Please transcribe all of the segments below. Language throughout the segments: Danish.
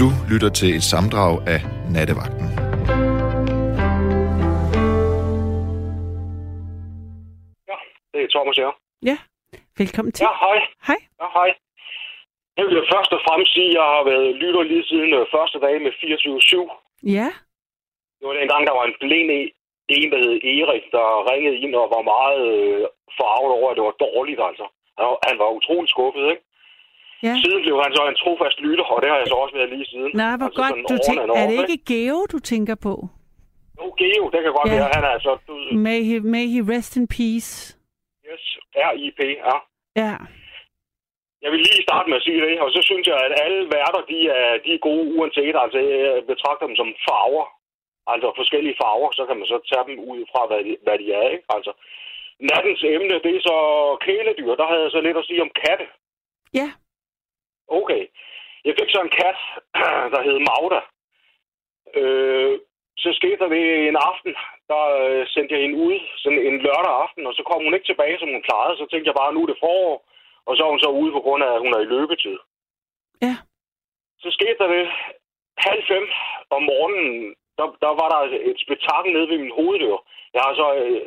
Du lytter til et samdrag af Nattevagten. Ja, det er Thomas her. Ja, velkommen til. Ja, hej. Hej. Ja, hej. Jeg vil først og fremmest sige, at jeg har været lytter lige siden øh, første dag med 24-7. Ja, Det var dengang, der var en blind en, en, der hed Erik, der ringede ind og var meget øh, farvet over, at det var dårligt, altså. Han var, han var utrolig skuffet, ikke? Ja. Siden blev han så en trofast lytter, og det har jeg så også været lige siden. Nej, hvor altså, godt. Du tænker, er det ikke Geo, du tænker på? Jo, Geo, det kan godt Ja. være. Han er altså død. May he, may he rest in peace. Yes, R.I.P. Ja. Ja, Jeg vil lige starte med at sige det, og så synes jeg, at alle værter, de er, de er gode uanset. Altså, jeg betragter dem som farver. Altså forskellige farver, så kan man så tage dem ud fra, hvad de, hvad de er, ikke? Altså, nattens emne, det er så kæledyr. Der havde jeg så lidt at sige om katte. ja, Okay. Jeg fik så en kat, der hed Magda. Øh, så skete der det en aften, der øh, sendte jeg hende ud, sådan en lørdag aften, og så kom hun ikke tilbage, som hun plejede. Så tænkte jeg bare, nu er det forår, og så er hun så ude på grund af, at hun er i løbetid. ja. Så skete der det halv fem om morgenen, der, der var der et spektakel nede ved min hoveddør. Jeg har så øh,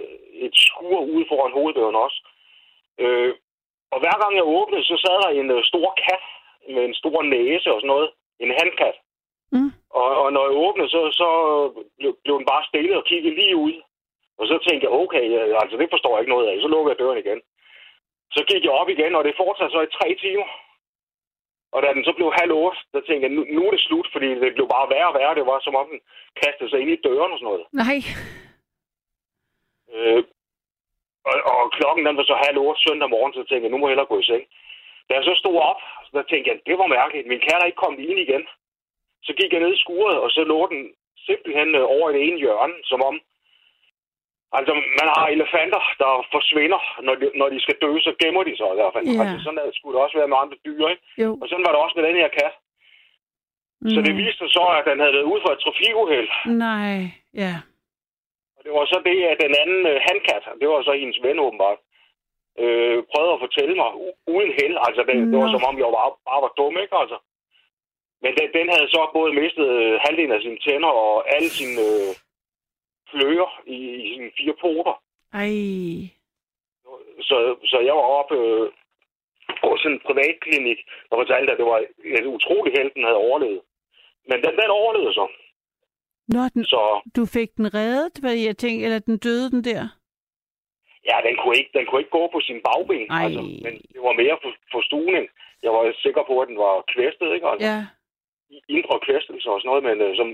et skur ude foran hoveddøren også. Øh, og hver gang jeg åbnede, så sad der en øh, stor kat med en stor næse og sådan noget. En handkat. Mm. Og, og når jeg åbnede, så, så blev, blev den bare stille og kiggede lige ud. Og så tænkte jeg, okay, altså det forstår jeg ikke noget af. Så lukkede jeg døren igen. Så gik jeg op igen, og det fortsatte så i tre timer. Og da den så blev halv otte, der tænkte jeg, nu, nu er det slut, fordi det blev bare værre og værre. Det var som om den kastede sig ind i døren og sådan noget. Nej. Øh, og, og klokken den var så halv otte søndag morgen, så tænkte jeg, nu må jeg hellere gå i seng. Da jeg så stod op, så tænkte jeg, det var mærkeligt. Min kat er ikke kommet ind igen. Så gik jeg ned i skuret, og så lå den simpelthen øh, over i det ene hjørne, som om... Altså, man har elefanter, der forsvinder, når de, når de skal dø, så gemmer de sig i hvert fald. Ja. Altså, sådan der skulle det også være med andre dyr, ikke? Jo. Og sådan var det også med den her kat. Mm. Så det Mm. viste sig så, at den havde været ude for et trafikuheld. Nej, ja. Og det var så det, at den anden øh, handkat, det var så hendes ven åbenbart, øh, prøvede at fortælle mig uden held. Altså, det, det var som om, jeg bare, bare var dum, ikke? Altså. Men den, den havde så både mistet øh, halvdelen af sine tænder og alle sine øh, kløer i, i sine fire poter. Ej. Så, så jeg var oppe øh, på sådan en privatklinik og fortalte, at det var et utroligt held, den havde overlevet. Men den, den overlevede så. Nå, den, Så du fik den reddet, hvad jeg tænkte, eller den døde den der? Ja, den kunne ikke, den kunne ikke gå på sin bagben, Ej. altså, men det var mere for, for stuning. Jeg var sikker på, at den var kvæstet, ikke? Altså, Ja. Indre kvæstelse og sådan noget, men øh, som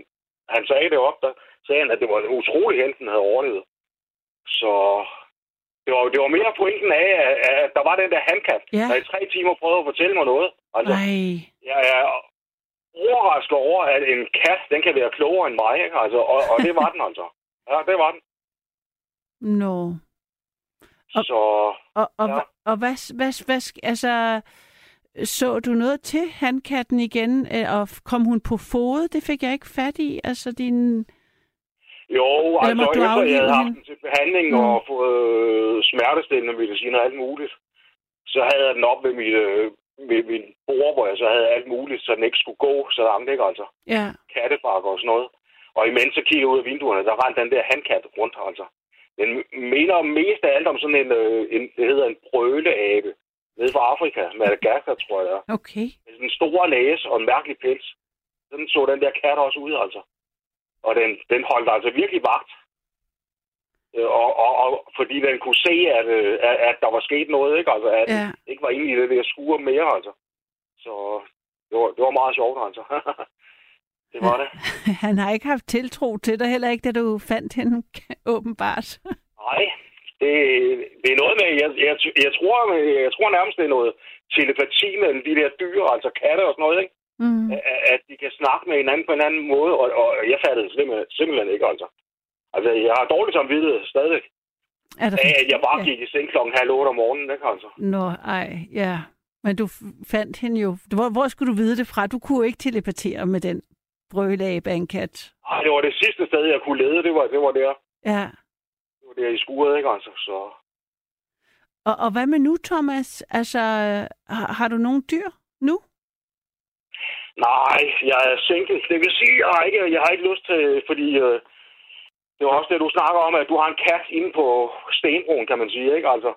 han sagde det op, der sagde han, at det var en utrolig held, den havde overlevet. Så det var, det var mere pointen af, at, at der var den der handkat, Ja. der i tre timer prøvede at fortælle mig noget. Altså, Ej. jeg er overrasket over, at en kat, den kan være klogere end mig, ikke? Altså, og, og det var den altså. Ja, det var den. Nå. Og- Så Og, og, Ja. ja. og hvad, hvad, hvad, altså, så du noget til handkatten igen, øh, og kom hun på fod? Det fik jeg ikke fat i. Altså, din... Jo, altså du efter jeg havde haft den til behandling Mm. og fået øh, smertestillende medicin og alt muligt, så havde jeg den op ved mit, øh, ved min bord, hvor jeg så havde alt muligt, så den ikke skulle gå så langt, ikke altså? Ja. Kattebakker og sådan noget. Og imens jeg kiggede ud af vinduerne, der rendte den der handkat rundt, altså. Den minder mest af alt om sådan en, øh, en det hedder en brøleabe, nede fra Afrika, Madagaskar, tror jeg. Okay. Med sådan en stor næse og en mærkelig pels. Sådan så den der kat også ud, altså. Og den, den holdt altså virkelig vagt. Øh, Og, og, og fordi den kunne se, at, øh, at, at der var sket noget, ikke? Altså, at Ja. ikke var i det der skure mere, altså. Så det var, det var meget sjovt, altså. det var det. Han har ikke haft tiltro til dig, heller ikke, da du fandt hende, åbenbart. Nej, det, det er noget med, jeg, jeg, jeg, tror, jeg tror nærmest, det er noget telepati mellem de der dyr, altså katte og sådan noget, ikke? Mm. at, at de kan snakke med hinanden på en anden måde, og, og jeg fattede det simpelthen, simpelthen ikke, altså. Altså, jeg har dårligt samvittighed stadigvæk, Er af at jeg bare ja. gik i seng klokken halv otte om morgenen, ikke, altså. Nå, ej, ja. Men du fandt hende jo... Hvor, hvor skulle du vide det fra? Du kunne jo ikke telepatere med den brølabe af en kat. Ej, det var det sidste sted, jeg kunne lede, det var, det var der. Ja. Det var der i skuret, ikke, altså, så... Og, og hvad med nu, Thomas? Altså, har, har du nogle dyr nu? Nej, jeg er single. Det vil sige, jeg har ikke, jeg har ikke lyst til, fordi øh, det var også det, du snakker om, at du har en kat inde på Stenbroen, kan man sige, ikke? Altså,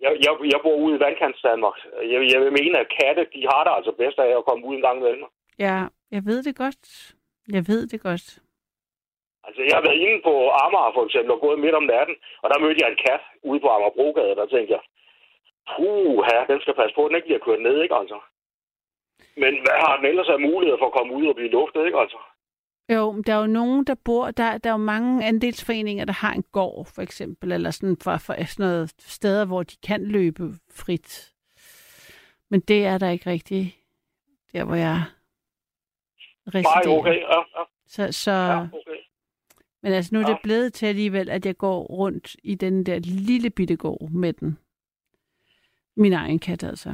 jeg, jeg, jeg bor ude i vandkants Danmark. Jeg, jeg vil mene, at katte, de har det altså bedst af at komme ud en gang imellem. Ja, jeg ved det godt. Jeg ved det godt. Altså, jeg har været inde på Amager for eksempel og gået midt om natten, og der mødte jeg en kat ude på Amagerbrogade, der tænkte jeg, puh, her, den skal passe på, at den ikke bliver kørt ned, ikke altså? Men hvad har den ellers af mulighed for at komme ud og blive luftet, ikke altså? Jo, men der er jo nogen, der bor... Der, der er jo mange andelsforeninger, der har en gård, for eksempel, eller sådan for, for sådan noget steder, hvor de kan løbe frit. Men det er der ikke rigtigt, der hvor jeg residerer. Nej, okay, ja, ja, Så, så, ja, okay. Men altså, nu er Ja. det blevet til alligevel, at jeg går rundt i den der lille bitte gård med den. Min egen kat, altså.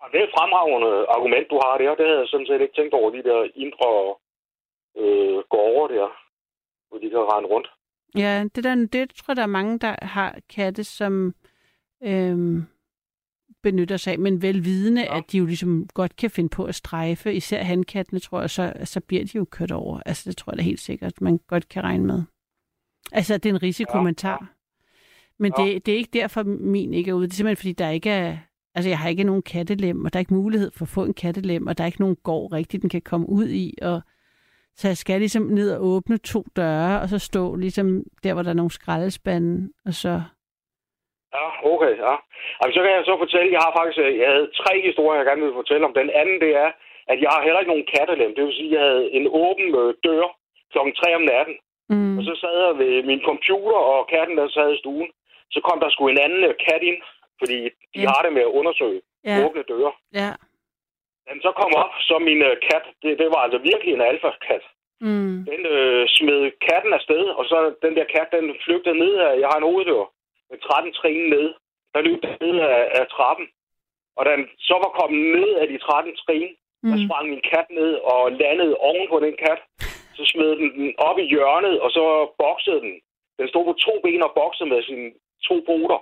Og det er et fremragende argument, du har der. Det havde jeg sådan set ikke tænkt over, de der indre øh, gårde der, hvor de kan rende rundt. Ja, det, der, det tror jeg, der er mange, der har katte, som øhm, benytter sig af, men velvidende, ja. At de jo ligesom godt kan finde på at strejfe. Især handkattene, tror jeg, så, så bliver de jo kørt over. Altså, det tror jeg da helt sikkert, man godt kan regne med. Altså, det er en risikokommentar. Ja, Men Ja. det, det er ikke derfor, min ikke er ude. Det er simpelthen, fordi der ikke er... Altså, jeg har ikke nogen kattelem, og der er ikke mulighed for at få en kattelem, og der er ikke nogen gård rigtigt, den kan komme ud i, og så jeg skal ligesom ned og åbne to døre, og så stå ligesom der, hvor der er nogle skraldespande, og så... Ja, okay, ja. Altså, så kan jeg så fortælle, jeg har faktisk øh, jeg havde tre historier, jeg gerne vil fortælle om. Den anden, det er, at jeg har heller ikke nogen kattelem. Det vil sige, at jeg havde en åben øh, dør klokken 3 om natten. Mm. Og så sad jeg ved min computer, og katten, der sad i stuen. Så kom der sgu en anden øh, kat ind, fordi de Ja. har det med at undersøge Ja, åbne døre. ja. Den så kom op, så min øh, kat, det, det var altså virkelig en alfa-kat. Mm. Den øh, smed katten afsted, og så den der kat, den flygtede ned af, jeg har en hoveddør, 13 trin ned. Der løb den ned af, af trappen. Og da så var kommet ned af de 13 trin, der Mm. sprang min kat ned og landede oven på den kat. Så smed den den op i hjørnet, og så boksede den. Den stod på to ben og boksede med sine to poter.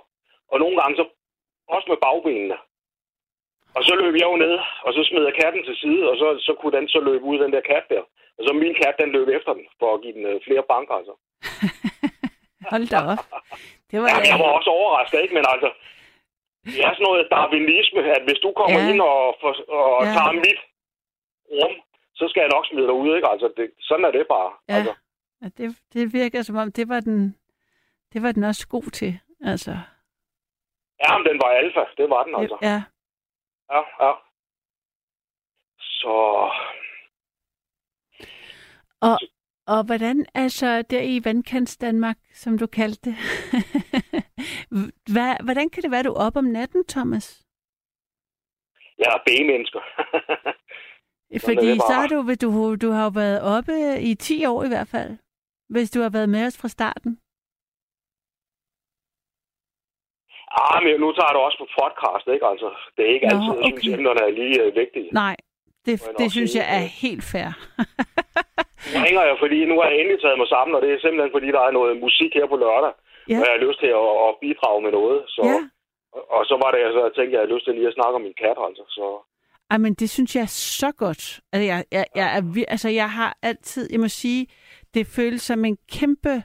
Og nogle gange så også med bagbenene. Og så løb jeg jo ned, og så smed jeg katten til side, og så, så kunne den så løbe ud, den der kat der. Og så min kat, den løb efter den, for at give den øh, flere banker, altså. Hold da op. Det var Ja, jeg var også overrasket, ikke? Men altså, det er sådan noget darwinisme, at hvis du kommer Ja. ind og, for, og ja. tager mit rum, så skal jeg nok smide dig ud, ikke? Altså, det, sådan er det bare. Ja. Altså, Ja, det, det virker som om, det var den, det var den også god til. Altså, ja, men den var alfa, det var den altså. ja. Ja, ja. Så, Og, og hvordan, altså der i vandkants Danmark, som du kaldte det, Hvad, hvordan kan det være, du er op om natten, Thomas? jeg er B-mennesker. Fordi så har du, du, du har jo været oppe i 10 år i hvert fald, hvis du har været med os fra starten. ah, men nu tager det også på podcast, ikke? Altså, det er ikke Nå, altid, jeg synes, okay. emnerne er lige uh, vigtige. Nej, det, det synes jeg er ja. helt fair. Nu ringer jeg, fordi nu har jeg endelig taget mig sammen, og det er simpelthen, fordi der er noget musik her på lørdag, Ja. og jeg har lyst til at, at bidrage med noget. Så, ja. og, og så var det, jeg så tænkte, at jeg havde lyst til lige at snakke om min kat, altså. Så, Ej, men det synes jeg er så godt. Altså, jeg, jeg, jeg, er, altså, jeg har altid, jeg må sige, det føles som en kæmpe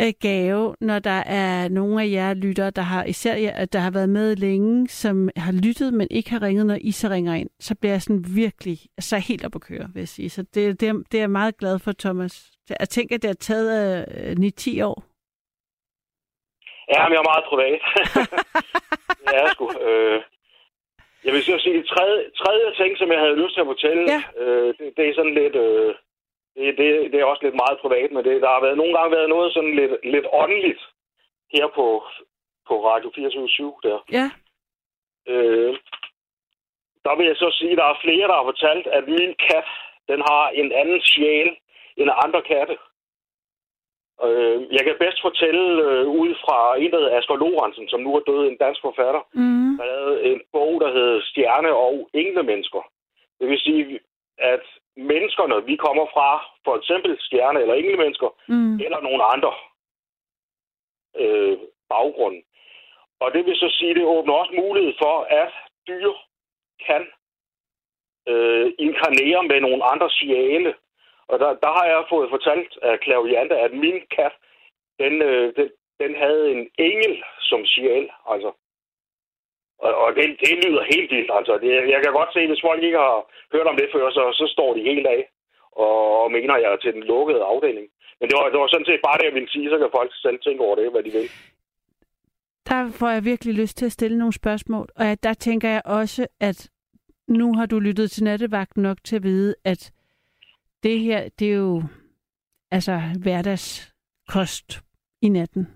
øh, gave, når der er nogle af jer lyttere, der har især jer, der har været med længe, som har lyttet, men ikke har ringet, når I så ringer ind. Så bliver jeg sådan virkelig, så er helt op at køre, vil jeg sige. Så det, det, er, det er jeg meget glad for, Thomas. Jeg tænker, at det har taget øh, 9-10 år. ja, men jeg er meget privat. er jeg sgu. Øh, jeg vil sige, det tredje, tredje ting, som jeg havde lyst til at fortælle, Ja. øh, det, det er sådan lidt... Øh, det, det, det er også lidt meget privat, men det, der har været nogle gange været noget sådan lidt, lidt åndeligt her på, på Radio 24 der. Ja, Øh, der vil jeg så sige, at der er flere, der har fortalt, at min kat, den har en anden sjæl end andre katte. Øh, jeg kan bedst fortælle øh, ud fra en, der hedder Asger Lorentzen, som nu er død, en dansk forfatter. mm, Der lavede en bog, der hedder Stjerne og Englemennesker. Det vil sige, at menneskerne, vi kommer fra for eksempel stjerne- eller englemennesker, mm, eller nogle andre øh, baggrunde. Og det vil så sige, det åbner også mulighed for, at dyr kan øh, inkarnere med nogle andre sjæle. Og der, der har jeg fået fortalt af Claviante, at min kat, den, øh, den, den havde en engel som sjæl. Altså. Og, og det, det lyder helt vildt. Altså. Det, jeg kan godt se, hvis folk ikke har hørt om det før, så, så står de helt af og, og mener jeg til den lukkede afdeling. Men det var, det var sådan set bare det, jeg ville sige, så kan folk selv tænke over det, hvad de vil. Der får jeg virkelig lyst til at stille nogle spørgsmål, og der tænker jeg også, at nu har du lyttet til nattevagten nok til at vide, at det her, det er jo altså hverdagskost i natten.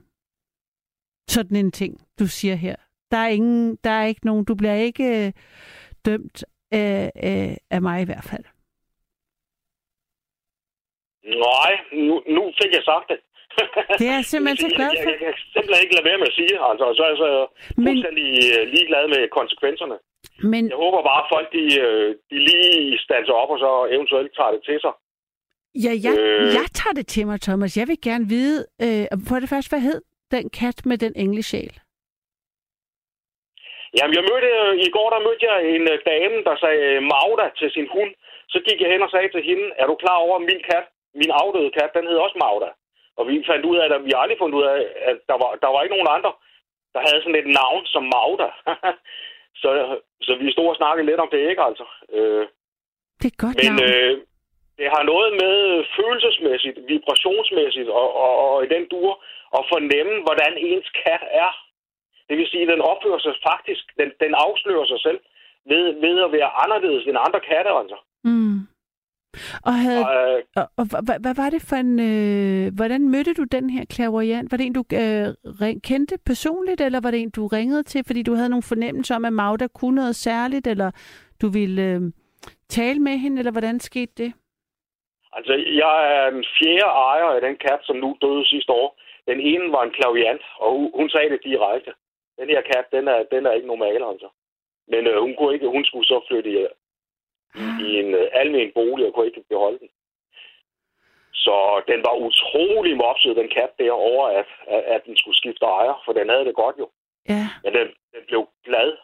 Sådan en ting, du siger her. Der er, ingen, der er ikke nogen, du bliver ikke øh, dømt af, af, af mig i hvert fald. Nej, nu, nu fik jeg sagt det. Det er jeg simpelthen så glad for. Jeg, jeg, jeg kan simpelthen ikke lade være med at sige, altså, så er jeg så Men- fuldstændig øh, ligeglad med konsekvenserne. Men Jeg håber bare, at folk de, øh, de lige standser op, og så eventuelt tager det til sig. ja, jeg, Øh. jeg tager det til mig, Thomas. Jeg vil gerne vide, øh, for det første, hvad hed den kat med den englesjæl? Jamen, jeg mødte, øh, i går der mødte jeg en øh, dame, der sagde øh, Magda til sin hund. Så gik jeg hen og sagde til hende, er du klar over, min kat, min afdøde kat, den hed også Magda. Og vi fandt ud af, at vi aldrig fundet ud af, at der var, der var ikke nogen andre, der havde sådan et navn som Magda. så, så vi stod og snakkede lidt om det, ikke altså? Øh, Det er godt men navn. øh, det har noget med følelsesmæssigt, vibrationsmæssigt og, og, og i den dur at fornemme, hvordan ens kat er. Det vil sige, at den opfører sig faktisk, den, den afslører sig selv ved, ved at være anderledes end andre katte, altså. Mm. Og, havde, øh, og, og hvad, hvad var det for en... Øh, hvordan mødte du den her clairvoyant? Var det en, du øh, ring, kendte personligt, eller var det en, du ringede til, fordi du havde nogle fornemmelser om, at Magda kunne noget særligt, eller du ville øh, tale med hende, eller hvordan skete det? altså, jeg er den fjerde ejer af den kat, som nu døde sidste år. Den ene var en klaviant, og hun, hun sagde det direkte. Den her kat, den er, den er ikke normal, altså. Men øh, hun, kunne ikke, hun skulle så flytte i, i en øh, almen bolig og kunne ikke beholde den. Så den var utrolig mopset, den kat derovre, at, at, at den skulle skifte ejer, for den havde det godt jo. Ja, Men den, den blev glad.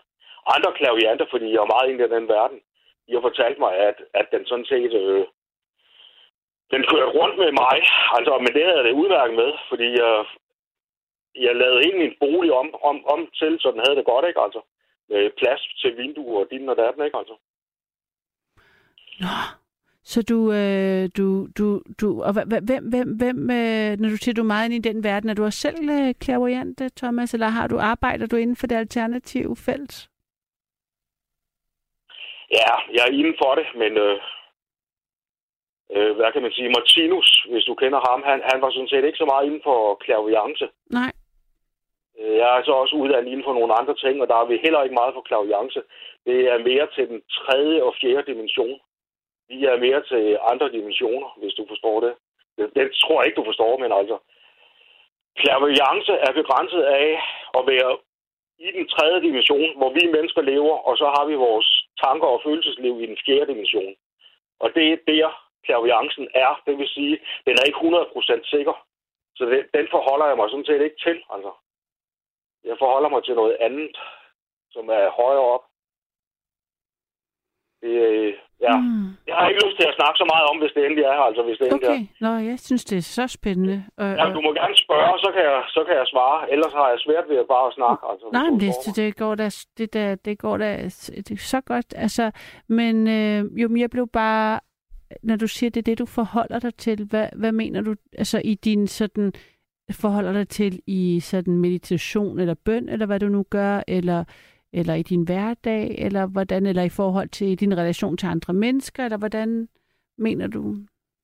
Andre klavianter, fordi jeg er meget inde i den verden, de har fortalt mig, at, at den sådan set... Øh, den kørte rundt med mig, altså, men det havde det udmærket med, fordi jeg, jeg lavede hele min bolig om, om, om til, så den havde det godt, ikke altså? Med plads til vinduer og din og datten, ikke altså? Nå. Så du, øh, du, du, du, og hvem, hvem, hvem øh, når du siger, du er meget inde i den verden, er du også selv øh, clairvoyant, Thomas, eller har du, arbejder du inden for det alternative felt? Ja, jeg er inden for det, men øh, øh, hvad kan man sige, Martinus, hvis du kender ham, han, han var sådan set ikke så meget inden for clairvoyance. Nej. Øh, Jeg er så også uddannet inden for nogle andre ting, og der er vi heller ikke meget for clairvoyance. Det er mere til den tredje og fjerde dimension. Vi er mere til andre dimensioner, hvis du forstår det. Det, det tror jeg ikke, du forstår, men altså... Clairvoyance er begrænset af at være i den tredje dimension, hvor vi mennesker lever, og så har vi vores tanker og følelsesliv i den fjerde dimension. Og det er der, clairvoyancen er. Det vil sige, den er ikke 100% sikker. Så det, den forholder jeg mig sådan set ikke til, altså. Jeg forholder mig til noget andet, som er højere op. Det, øh, ja. Mm. Jeg har ikke lyst til at snakke så meget om, hvis det endelig er her, altså hvis det endelig Okay, Nå, jeg synes, det er så spændende. Er. Ja, du må gerne spørge, så kan, jeg, så kan jeg svare. Ellers har jeg svært ved at bare snakke. Altså, Nej, men det, mig. det, går da, det, der, det går da det er så godt. Altså, men øh, jo, men jeg blev bare, når du siger, det er det, du forholder dig til, hvad, hvad mener du altså, i din sådan, forholder dig til i sådan meditation eller bøn, eller hvad du nu gør, eller, eller i din hverdag, eller hvordan, eller i forhold til din relation til andre mennesker, eller hvordan mener du,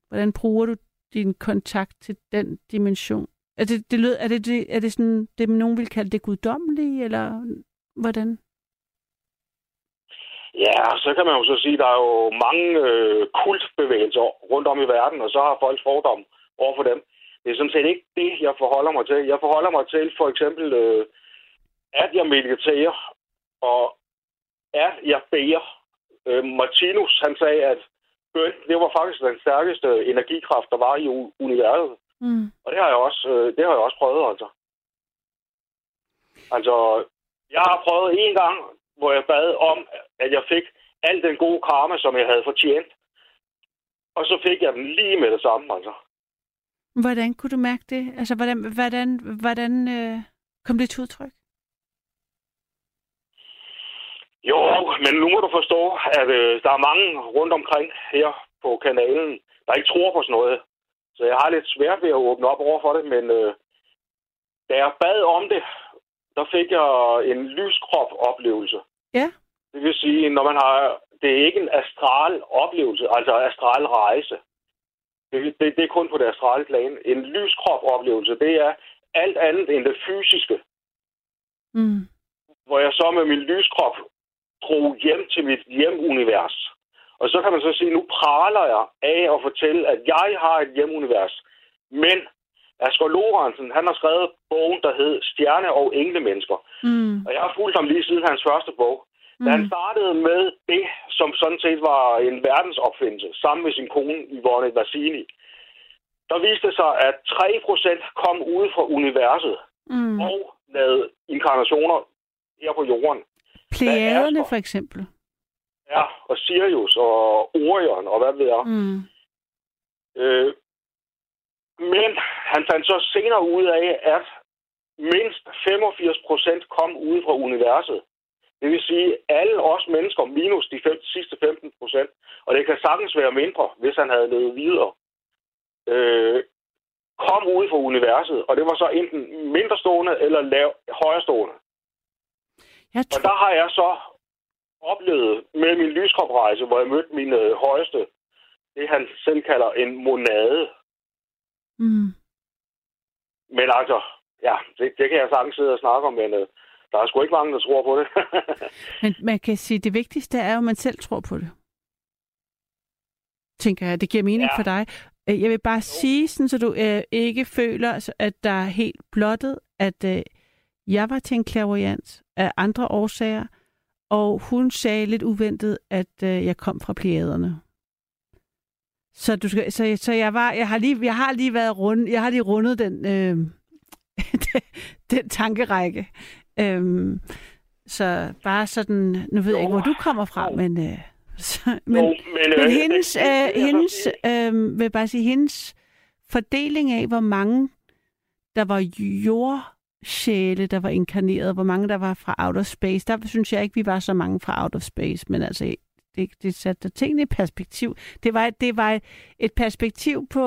hvordan bruger du din kontakt til den dimension? Er det, det lød, er det, det, er det sådan, det nogen vil kalde det guddommelige, eller hvordan? Ja, så kan man jo så sige, at der er jo mange øh, kultbevægelser rundt om i verden, og så har folk fordom over for dem. Det er sådan set ikke det, jeg forholder mig til. Jeg forholder mig til for eksempel, øh, at jeg mediterer, og at jeg beder. Øh, Martinus, han sagde, at bøn, det var faktisk den stærkeste energikraft, der var i universet. Mm. Og det har jeg også, øh, det har jeg også prøvet, altså. Altså, jeg har prøvet en gang, hvor jeg bad om, at jeg fik al den gode karma, som jeg havde fortjent. Og så fik jeg dem lige med det samme, altså. Hvordan kunne du mærke det? Altså, hvordan, hvordan, hvordan øh, kom det til udtryk? Jo, men nu må du forstå, at øh, der er mange rundt omkring her på kanalen, der ikke tror på sådan noget. Så jeg har lidt svært ved at åbne op over for det, men øh, da jeg bad om det, der fik jeg en lyskrop-oplevelse. Ja. Det vil sige, når man har... Det er ikke en astral oplevelse, altså astral rejse. Det, det, det er kun på det astrale plan. En lyskrop-oplevelse, det er alt andet end det fysiske. Mm. Hvor jeg så med min lyskrop drog hjem til mit hjemunivers. Og så kan man så sige, nu praler jeg af at fortælle, at jeg har et hjemunivers. Men Asger Lorentzen, han har skrevet bogen, der hed Stjerne og Englemennesker. Mm. Og jeg har fulgt ham lige siden hans første bog. Mm. Da han startede med det, som sådan set var en verdensopfindelse, sammen med sin kone Yvonne Vassini, der viste det sig, at 3% kom ud fra universet Mm. og lavede inkarnationer her på jorden. Plejaderne for eksempel. Ja, og Sirius og Orion og hvad ved jeg. Mm. Øh, men han fandt så senere ud af, at mindst 85 procent kom ud fra universet. Det vil sige, alle os mennesker minus de fem, sidste 15 procent, og det kan sagtens være mindre, hvis han havde levet videre, øh, kom ud fra universet, og det var så enten mindrestående eller lav, højrestående. Jeg Og tror, der har jeg så oplevet med min lyskoprejse, hvor jeg mødte min øh, højeste, det han selv kalder en monade. Mm. Men altså, ja, det, det kan jeg sagtens sidde og snakke om, men øh, der er sgu ikke mange, der tror på det. Men man kan sige, at det vigtigste er jo, at man selv tror på det. Tænker jeg, det giver mening Ja. for dig. Øh, Jeg vil bare sige, sådan, så du øh, ikke føler, at der er helt blottet, at øh, jeg var til en clairvoyant af andre årsager, og hun sagde lidt uventet, at øh, jeg kom fra plejaderne. Så, du skal, så, så jeg, var, jeg, har lige, jeg har lige været rund, jeg har lige rundet den, øh, den tankerække. Øhm, så bare sådan, nu ved jeg ikke, hvor du kommer fra, men, øh, så, men, Jo, men, men øh, hendes, det- det øh, hendes øh, vil bare sige, hendes fordeling af, hvor mange der var jordsjæle, der var inkarneret, hvor mange der var fra outer space, der synes jeg ikke, vi var så mange fra outer space, men altså, det, det satte tingene i perspektiv. Det var, det var et perspektiv på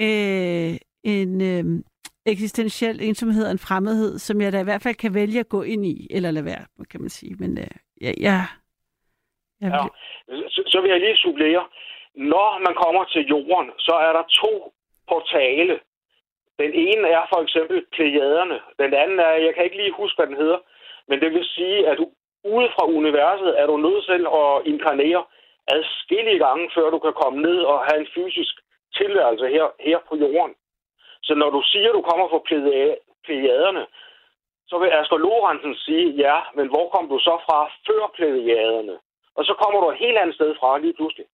øh, en øh, eksistentiel ensomhed og en fremmedhed, som jeg da i hvert fald kan vælge at gå ind i, eller lade være, kan man sige. Men øh, jeg, jeg, jeg, Ja. Så, så vil jeg lige supplere. Når man kommer til jorden, så er der to portale. Den ene er for eksempel plejaderne. Den anden er, jeg kan ikke lige huske, hvad den hedder, men det vil sige, at du ude fra universet er du nødt til at inkarnere adskillige gange, før du kan komme ned og have en fysisk tilværelse her, her på jorden. Så når du siger, at du kommer fra plejaderne, så vil Asger Lorentzen sige, ja, men hvor kom du så fra før plejaderne? Og så kommer du et helt andet sted fra lige pludselig.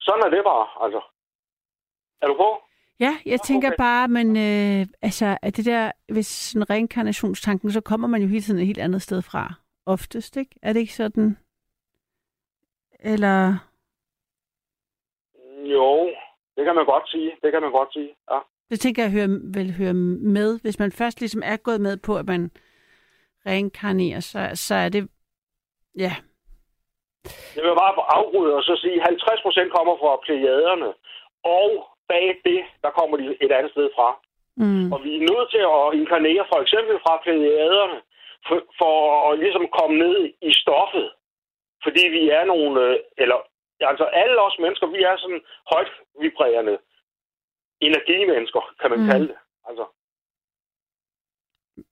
Sådan er det bare, altså. Er du på? Ja, jeg tænker bare, men øh, altså, at det der, hvis sådan reinkarnationstanken, så kommer man jo hele tiden et helt andet sted fra. Oftest, ikke? Er det ikke sådan? Eller... Jo, det kan man godt sige. Det kan man godt sige, ja. Det tænker jeg hører, vil høre med. Hvis man først ligesom er gået med på, at man reinkarnerer, så, så er det... Ja, Jeg vil bare afbryde og så sige, at 50 procent kommer fra plejaderne, og bag det, der kommer de et andet sted fra. mm, Og vi er nødt til at inkarnere for eksempel fra plejaderne, for, for at ligesom komme ned i stoffet. Fordi vi er nogle, øh, eller altså alle os mennesker, vi er sådan højt vibrerende energimennesker, kan man Mm. kalde det. Altså,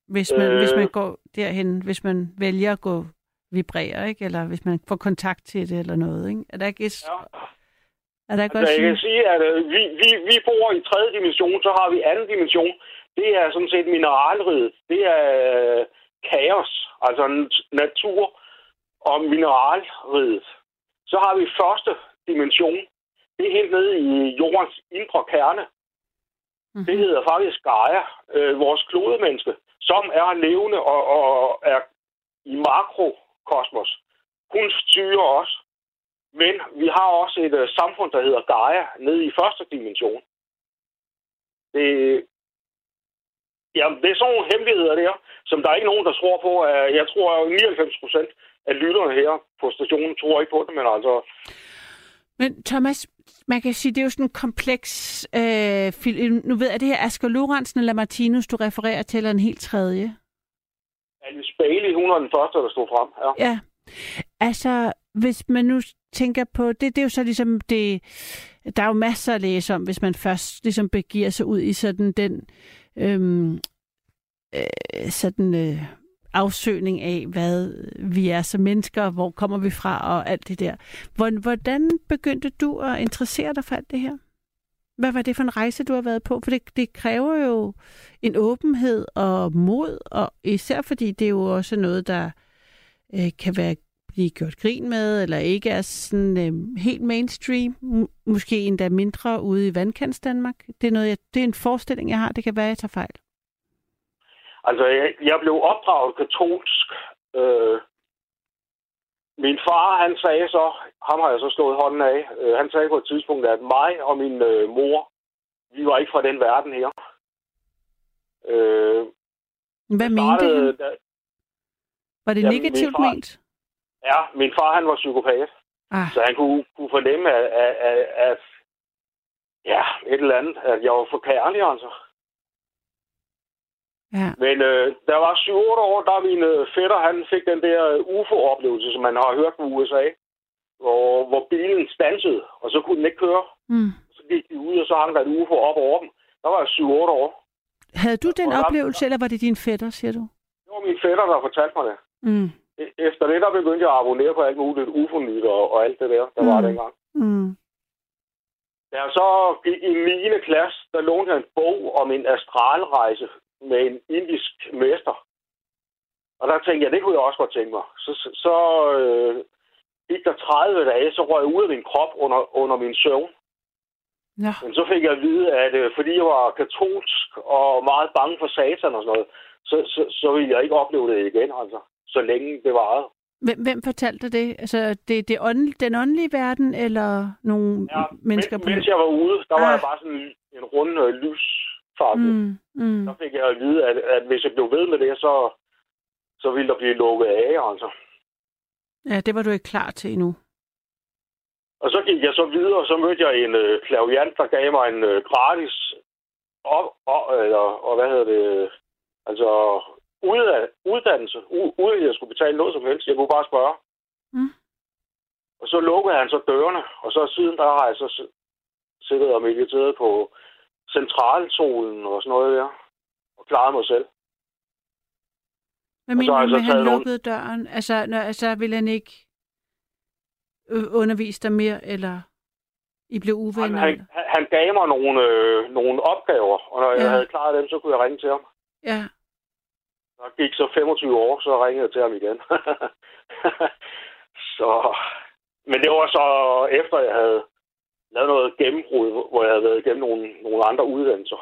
hvis, man, øh... hvis man går derhen, hvis man vælger at gå vibrere, ikke? Eller hvis man får kontakt til det eller noget, ikke? Er der ikke, ja. Er der ikke Altså, jeg kan sige, at øh, vi, vi, vi bor i tredje dimension, så har vi anden dimension. Det er sådan set mineralriget. Det er øh, kaos, altså natur og mineralriget. Så har vi første dimension. Det er helt nede i jordens indre kerne. Mhm. Det hedder faktisk Gaia, øh, vores klodemenneske, som er levende og, og er i mikrokosmos. Hun styrer os. Men vi har også et uh, samfund, der hedder Gaia, nede i første dimension. Det, Jamen, det er sådan nogle hemmeligheder der, som der er ikke nogen, der tror på. Jeg tror, at 99 procent af lytterne her på stationen tror ikke på det, men altså... Men Thomas, man kan sige, det er jo sådan en kompleks øh, film. Nu ved jeg, det her Asger Lorentzen eller Martinus, du refererer til, eller en helt tredje? Alice Bailey, hun er den første, der stod frem. Ja. ja. Altså, hvis man nu tænker på, det, det er jo så ligesom det, der er jo masser at læse om, hvis man først ligesom begiver sig ud i sådan den øhm, øh, sådan øh, afsøgning af, hvad vi er som mennesker, hvor kommer vi fra og alt det der. Hvordan begyndte du at interessere dig for alt det her? Hvad var det for en rejse, du har været på? For det, det kræver jo en åbenhed og mod, og især fordi det er jo også noget, der øh, kan være blive gjort grin med, eller ikke er sådan øh, helt mainstream, måske endda mindre ude i vandkants Danmark. Det er, noget, jeg, det er en forestilling, jeg har. Det kan være, jeg tager fejl. Altså, jeg, jeg blev opdraget katolsk. Øh, min far, han sagde så, ham har jeg så slået hånden af, øh, han sagde på et tidspunkt, at mig og min øh, mor, vi var ikke fra den verden her. Øh, Hvad mente han? Da, var det jamen, negativt far, ment? Ja, min far, han var psykopat. Ah. Så han kunne, kunne fornemme, at, at, at, at ja, et eller andet, at jeg var for kærlig, altså. Ja. Men øh, der var 7-8 år, da min øh, fætter, han fik den der UFO-oplevelse, som man har hørt på USA, hvor, hvor bilen stansede, og så kunne den ikke køre. Mm. Så gik de ud, og så hang der et UFO op over dem. Der var jeg 7-8 år. Havde du den og oplevelse, der... eller var det din fætter, siger du? Det var min fætter, der fortalte mig det. Mm. Efter det, der begyndte jeg at abonnere på alt muligt UFO-nyt og, og alt det der, der mm. var dengang. Mm. Da jeg så gik i 9. klasse, der lånte jeg en bog om en astralrejse med en indisk mester. Og der tænkte jeg, det kunne jeg også godt tænke mig. Så, så, så øh, gik der 30 dage, så røg jeg ud af min krop under, under min søvn. Ja. Men så fik jeg at vide, at øh, fordi jeg var katolsk og meget bange for satan og sådan noget, så, så, så ville jeg ikke opleve det igen, altså. Så længe det varede. Hvem, hvem fortalte det? Altså, det, det ånd, den åndelige verden, eller nogle ja, mennesker men, på... mens jeg var ude, der ah. var jeg bare sådan en rund øh, lysfarve. Mm, mm. Så fik jeg at vide, at, at hvis jeg blev ved med det, så, så ville der blive lukket af, altså. Ja, det var du ikke klar til endnu. Og så gik jeg så videre, og så mødte jeg en øh, klaviant, der gav mig en øh, gratis op, op, eller, og hvad hedder det, altså uddannelse, uden at jeg skulle betale noget som helst. Jeg kunne bare spørge. Mm. Og så lukkede han så dørene, og så siden der har jeg så siddet og mediteret på centralsolen og sådan noget der, og klaret mig selv. Hvad mener du med, han lukkede nogle... døren? Altså, når, altså, ville han ikke undervise dig mere, eller I blev uvenner? Han, han, han gav mig nogle, øh, nogle opgaver, og når ja. jeg havde klaret dem, så kunne jeg ringe til ham. Ja. Der gik så 25 år, så ringede jeg til ham igen. så, men det var så efter, jeg havde lavet noget gennembrud, hvor jeg havde været igennem nogle, nogle andre uddannelser.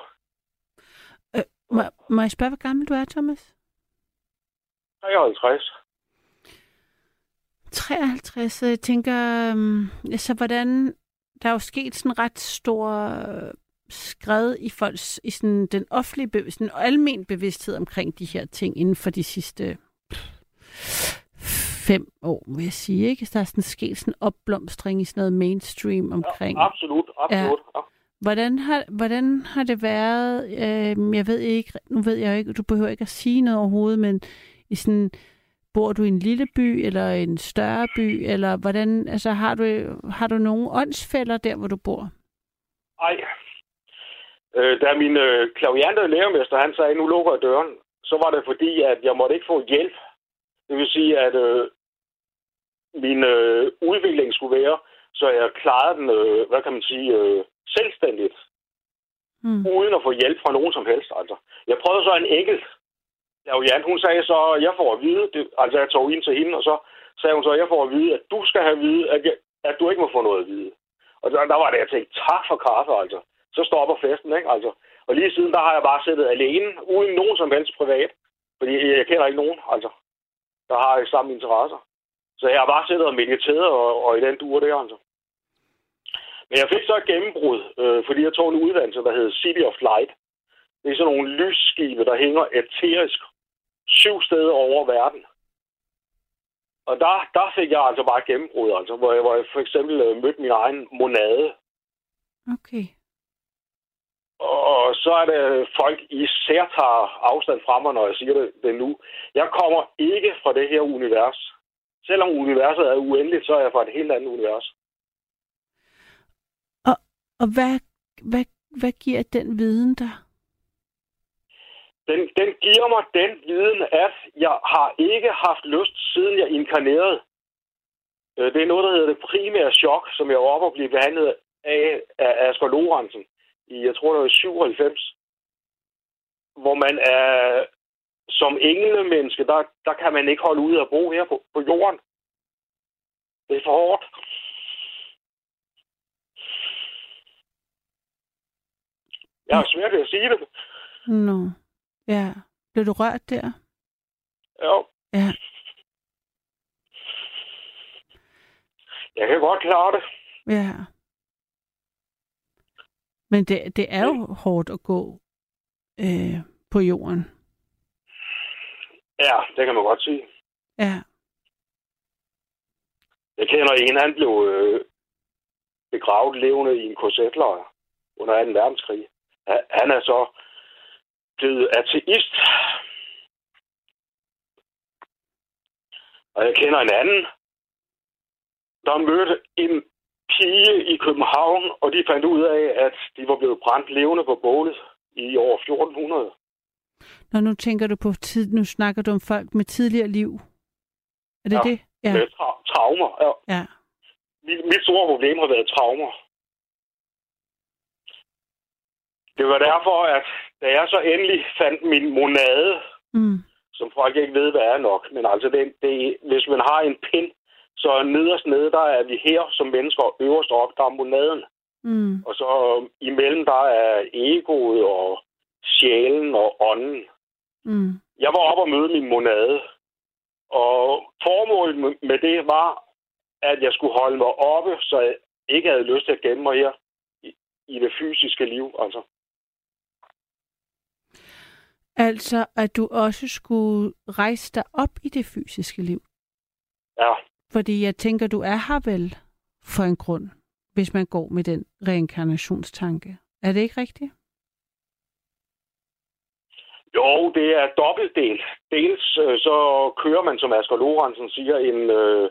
Øh, må, må jeg spørge, hvor gammel du er, Thomas? 53. 53, jeg tænker, um, altså hvordan, der er jo sket sådan ret stor skred i folks, i sådan den offentlige bevidsthed, og almen bevidsthed omkring de her ting inden for de sidste fem år, vil jeg sige. Ikke? Der er sådan sket sådan en opblomstring i sådan noget mainstream omkring. Ja, absolut, absolut. Ja. Hvordan har, hvordan har det været, øh, jeg ved ikke, nu ved jeg ikke, du behøver ikke at sige noget overhovedet, men i sådan, bor du i en lille by, eller en større by, eller hvordan, altså har du, har du nogle åndsfælder der, hvor du bor? Nej, Øh, da min øh, klaviante lærermester, han sagde, nu lukker jeg døren, så var det fordi, at jeg måtte ikke få hjælp. Det vil sige, at øh, min øh, udvikling skulle være, så jeg klarede den, øh, hvad kan man sige, øh, selvstændigt. Mm. Uden at få hjælp fra nogen som helst. Altså. Jeg prøvede så en enkelt klaviant. Hun sagde så, at jeg får at vide, det, altså jeg tog ind til hende, og så sagde hun så, at jeg får at vide, at du skal have at vide, at, jeg, at du ikke må få noget at vide. Og der, der var det, jeg tænkte, tak for kaffe, altså så stopper festen, ikke? Altså, og lige siden, der har jeg bare siddet alene, uden nogen som helst privat. Fordi jeg kender ikke nogen, altså, der har samme interesser. Så jeg har bare siddet og mediteret og, og i den dur der, altså. Men jeg fik så et gennembrud, øh, fordi jeg tog en uddannelse, der hedder City of Light. Det er sådan nogle lysskibe, der hænger eterisk syv steder over verden. Og der, der fik jeg altså bare et gennembrud, altså, hvor, jeg, hvor jeg for eksempel øh, mødte min egen monade. Okay. Og så er det folk især tager afstand fra mig, når jeg siger det, det nu. Jeg kommer ikke fra det her univers. Selvom universet er uendeligt, så er jeg fra et helt andet univers. Og, og hvad, hvad, hvad giver den viden der? Den, den giver mig den viden, at jeg har ikke haft lyst, siden jeg inkarnerede. Øh, Det er noget, der hedder det primære chok, som jeg var oppe og blive behandlet af, af Asger Lorentzen i, jeg tror det var i 97. Hvor man er som englemenneske, der, der kan man ikke holde ud at bo her på, på jorden. Det er for hårdt. Jeg har svært ved at sige det. Nå. No. Ja. Blev du rørt der? Ja, Ja. jeg kan godt klare det. Ja. Men det, det er jo hårdt at gå øh, på jorden. Ja, det kan man godt sige. Ja. Jeg kender en, han blev øh, begravet levende i en korsetlejr under 2. verdenskrig. Ha- Han er så blevet ateist. Og jeg kender en anden, der mødte en pige i København, og de fandt ud af, at de var blevet brændt levende på bålet i år 1400. Når nu tænker du på tid, nu snakker du om folk med tidligere liv. Er det Ja. det? Ja. Med tra- traumer. Ja. Ja. Mit, mit store problem har været traumer. Det var derfor, at da jeg så endelig fandt min monade, Mm. som folk ikke ved, hvad er nok, men altså, det, det, hvis man har en pind, så nederst nede, der er vi her som mennesker, og øverst op, der er monaden. Mm. Og så imellem, der er egoet og sjælen og ånden. Mm. Jeg var oppe og møde min monade, og formålet med- med det var, at jeg skulle holde mig oppe, så jeg ikke havde lyst til at gemme mig her i, i det fysiske liv. Altså. Altså, at du også skulle rejse dig op i det fysiske liv. Ja, fordi jeg tænker, du er her vel for en grund, hvis man går med den reinkarnationstanke. Er det ikke rigtigt? jo, det er dobbeltdel. Dels øh, så kører man, som Asger Lorentzen siger, en, øh,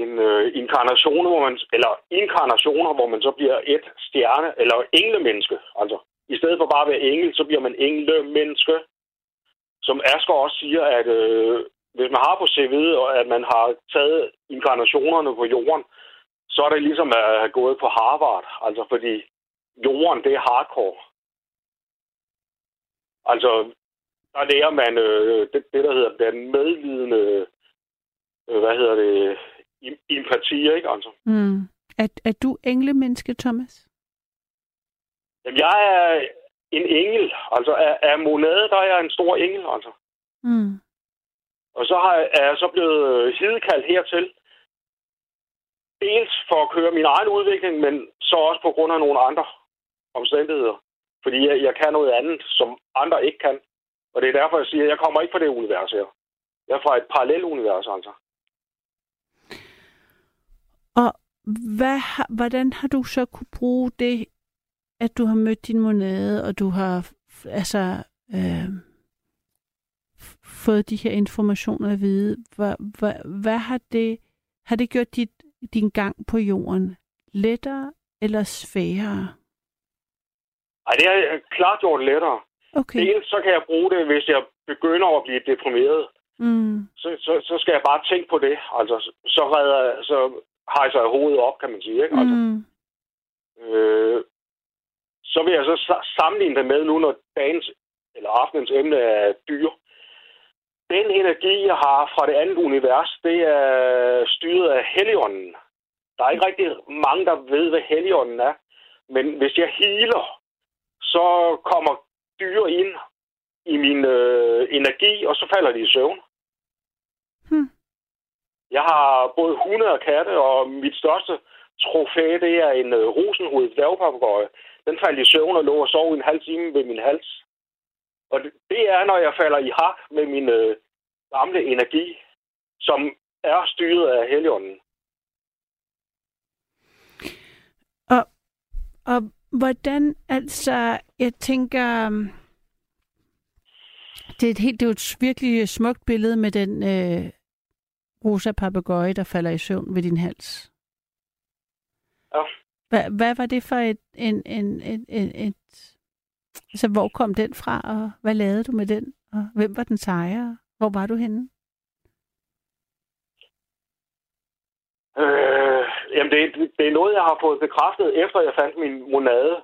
en øh, inkarnation, hvor man, eller inkarnationer, hvor man så bliver et stjerne, eller englemenneske. Altså, i stedet for bare at være engel, så bliver man englemenneske. Som Asger også siger, at øh, hvis man har på CV'et, og at man har taget inkarnationerne på jorden, så er det ligesom at have gået på Harvard. Altså, fordi jorden, det er hardcore. Altså, der lærer man øh, det, det, der hedder den medlidende, øh, hvad hedder det, em- empati, ikke? Altså. Mm. Er, er du englemenneske, Thomas? Jamen, jeg er en engel. Altså, af, af monade, der er jeg en stor engel, altså. Mm. Og så har, jeg- er jeg så blevet øh, hidekaldt hertil. Dels for at køre min egen udvikling, men så også på grund af nogle andre omstændigheder. Fordi jeg, jeg kan noget andet, som andre ikke kan. Og det er derfor, jeg siger, at jeg kommer ikke fra det univers her. Jeg er fra et parallelt univers, altså. Og hvad, hvordan har du så kunne bruge det, at du har mødt din monade, og du har altså øh, fået de her informationer at vide? Hvad, hvad, hvad har det har det gjort dit, din gang på jorden lettere eller sværere? Ej, det har klart gjort lettere. Okay. Dels så kan jeg bruge det, hvis jeg begynder at blive deprimeret. Mm. Så, så, så skal jeg bare tænke på det. Altså, så, redder, så hejser jeg hovedet op, kan man sige. Ikke? Altså, Mm. øh, så vil jeg så sa- sammenligne det med nu, når dagens eller aftenens emne er dyr. Den energi, jeg har fra det andet univers, det er styret af Helligånden. Der er ikke rigtig mange, der ved, hvad Helligånden er. Men hvis jeg healer, så kommer dyr ind i min øh, energi, og så falder de i søvn. Hmm. Jeg har både hunde og katte, og mit største trofæ, det er en øh, rosenhovedet dværgpapagøje. Den faldt i søvn og lå og sov en halv time ved min hals. Og det, er, når jeg falder i hak med min øh, gamle energi, som er styret af heligånden. Og, og hvordan, altså, jeg tænker, um, det er, et helt, det er et virkelig smukt billede med den øh, rosa papegøje, der falder i søvn ved din hals. Ja. Hvad, hvad var det for et, en, en, en, en, et... Altså, hvor kom den fra, og hvad lavede du med den? Og hvem var den ejer? Hvor var du henne? Øh, jamen, det, det er noget, jeg har fået bekræftet, efter jeg fandt min monade,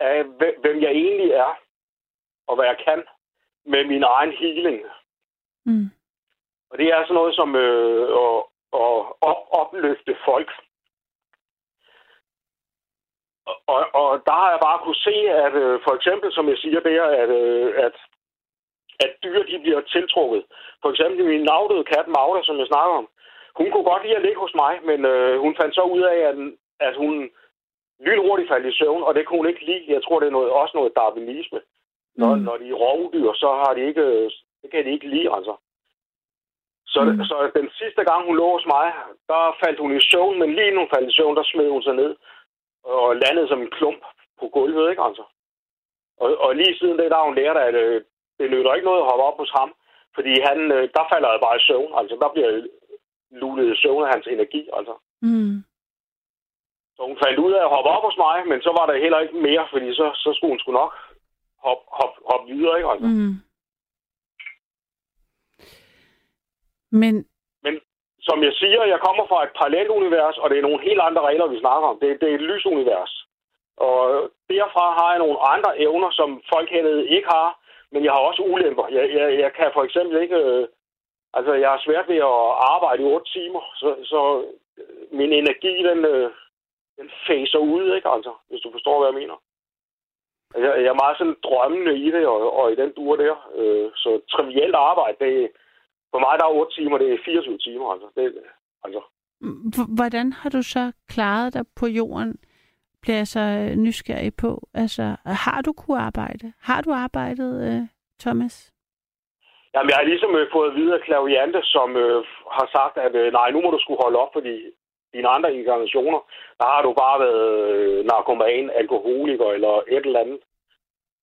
af hvem jeg egentlig er, og hvad jeg kan med min egen healing. Mm. Og det er sådan noget som øh, at, at, at opløfte folk. Og, og der har jeg bare kunne se, at øh, for eksempel, som jeg siger der, at, øh, at, at dyr de bliver tiltrukket. For eksempel min afdøde kat Magda, som jeg snakker om, hun kunne godt lide at ligge hos mig, men øh, hun fandt så ud af, at, at hun lynhurtigt faldt i søvn, og det kunne hun ikke lide. Jeg tror, det er noget, også noget darwinisme. Når, mm. når de er rovdyr, så har de ikke, det kan de ikke lide, altså. Så, mm. så den sidste gang, hun lå hos mig, der faldt hun i søvn, men lige nu faldt i søvn, der smed hun sig ned og landede som en klump på gulvet, ikke altså? Og, og lige siden det, der har hun lært, at øh, det nytter ikke noget at hoppe op hos ham, fordi han, øh, der falder jeg bare i søvn, altså der bliver lulet i søvn af hans energi, altså. Mm. Så hun fandt ud af at hoppe op hos mig, men så var der heller ikke mere, fordi så, så skulle hun sgu nok hoppe hop, hop videre, ikke altså? Mm. Men... Som jeg siger, jeg kommer fra et parallelunivers, og det er nogle helt andre regler, vi snakker om. Det, det er et lysunivers. Og derfra har jeg nogle andre evner, som folk hernede ikke har, men jeg har også ulemper. Jeg, jeg, jeg kan for eksempel ikke... Øh, altså, jeg har svært ved at arbejde i otte timer, så, så øh, min energi, den, øh, den faser ud, ikke altså? Hvis du forstår, hvad jeg mener. Jeg, jeg er meget sådan drømmende i det, og, og i den dur der. Øh, så trivielt arbejde, det, for mig der er 8 timer, det er 24 timer. Altså. Det, altså. Hvordan har du så klaret dig på jorden? Bliver jeg så nysgerrig på. Altså, har du kunnet arbejde? Har du arbejdet, øh, Thomas? Jamen, jeg har ligesom øh, fået videre af Claviante, som øh, har sagt, at øh, nej, nu må du skulle holde op, fordi dine andre inkarnationer, der har du bare været øh, narkoman, alkoholiker eller et eller andet.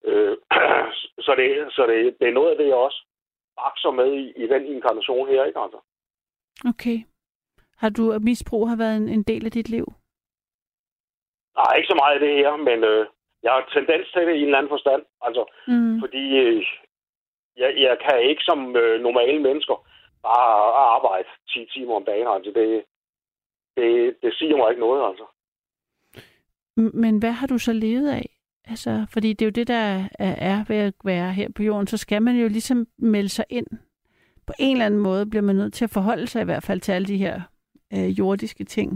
Øh, så det, så det, det er noget af det, også akser med i, i den inkarnation her, ikke altså? Okay. Har du misbrug har været en, en del af dit liv? Nej, ikke så meget af det her, men øh, jeg har tendens til det i en eller anden forstand. Altså, mm. fordi øh, jeg, jeg kan ikke som øh, normale mennesker bare arbejde 10 timer om dagen. Altså, det, det, det siger mig ikke noget, altså. Men hvad har du så levet af? Altså, fordi det er jo det, der er ved at være her på jorden. Så skal man jo ligesom melde sig ind. På en eller anden måde bliver man nødt til at forholde sig i hvert fald til alle de her øh, jordiske ting.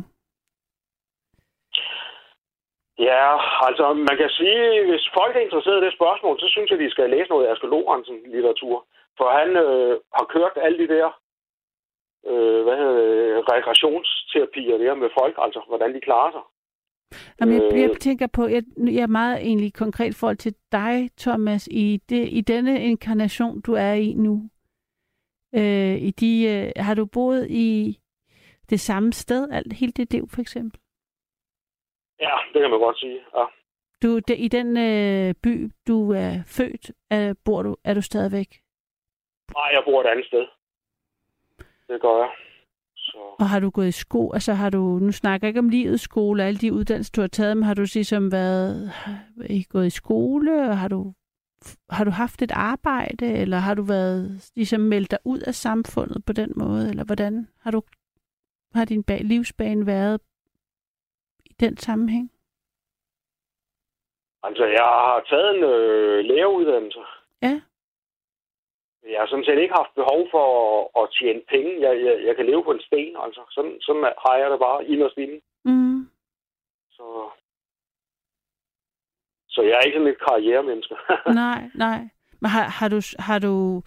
Ja, altså man kan sige, hvis folk er interesseret i det spørgsmål, så synes jeg, de skal læse noget Asger Lorentzen litteratur. For han øh, har kørt alle de der øh, hvad hedder det, rekreationsterapier der med folk, altså hvordan de klarer sig. Jamen, jeg, jeg øh. tænker på, jeg, jeg er meget egentlig konkret forhold til dig, Thomas, i, det, i denne inkarnation, du er i nu. Øh, i de, øh, har du boet i det samme sted alt, hele dit liv, for eksempel? Ja, det kan man godt sige, ja. Du, de, I den øh, by, du er født, er, bor du, er du stadigvæk? Nej, jeg bor et andet sted. Det gør jeg. Så. Og har du gået i sko, altså har du, nu snakker jeg ikke om livets skole alle de uddannelser, du har taget, men har du ligesom været, I gået i skole, har du, har du haft et arbejde, eller har du været, ligesom meldt dig ud af samfundet på den måde, eller hvordan har du, har din bag, livsbane været i den sammenhæng? Altså, jeg har taget en øh, læreruddannelse. Jeg har sådan set ikke haft behov for at, at tjene penge. Jeg, jeg, jeg kan leve på en sten, altså. Sådan, sådan har jeg det bare inderst inde. Mm. Så, så jeg er ikke sådan et karrieremenneske. nej, nej. Men har, har, du, har du,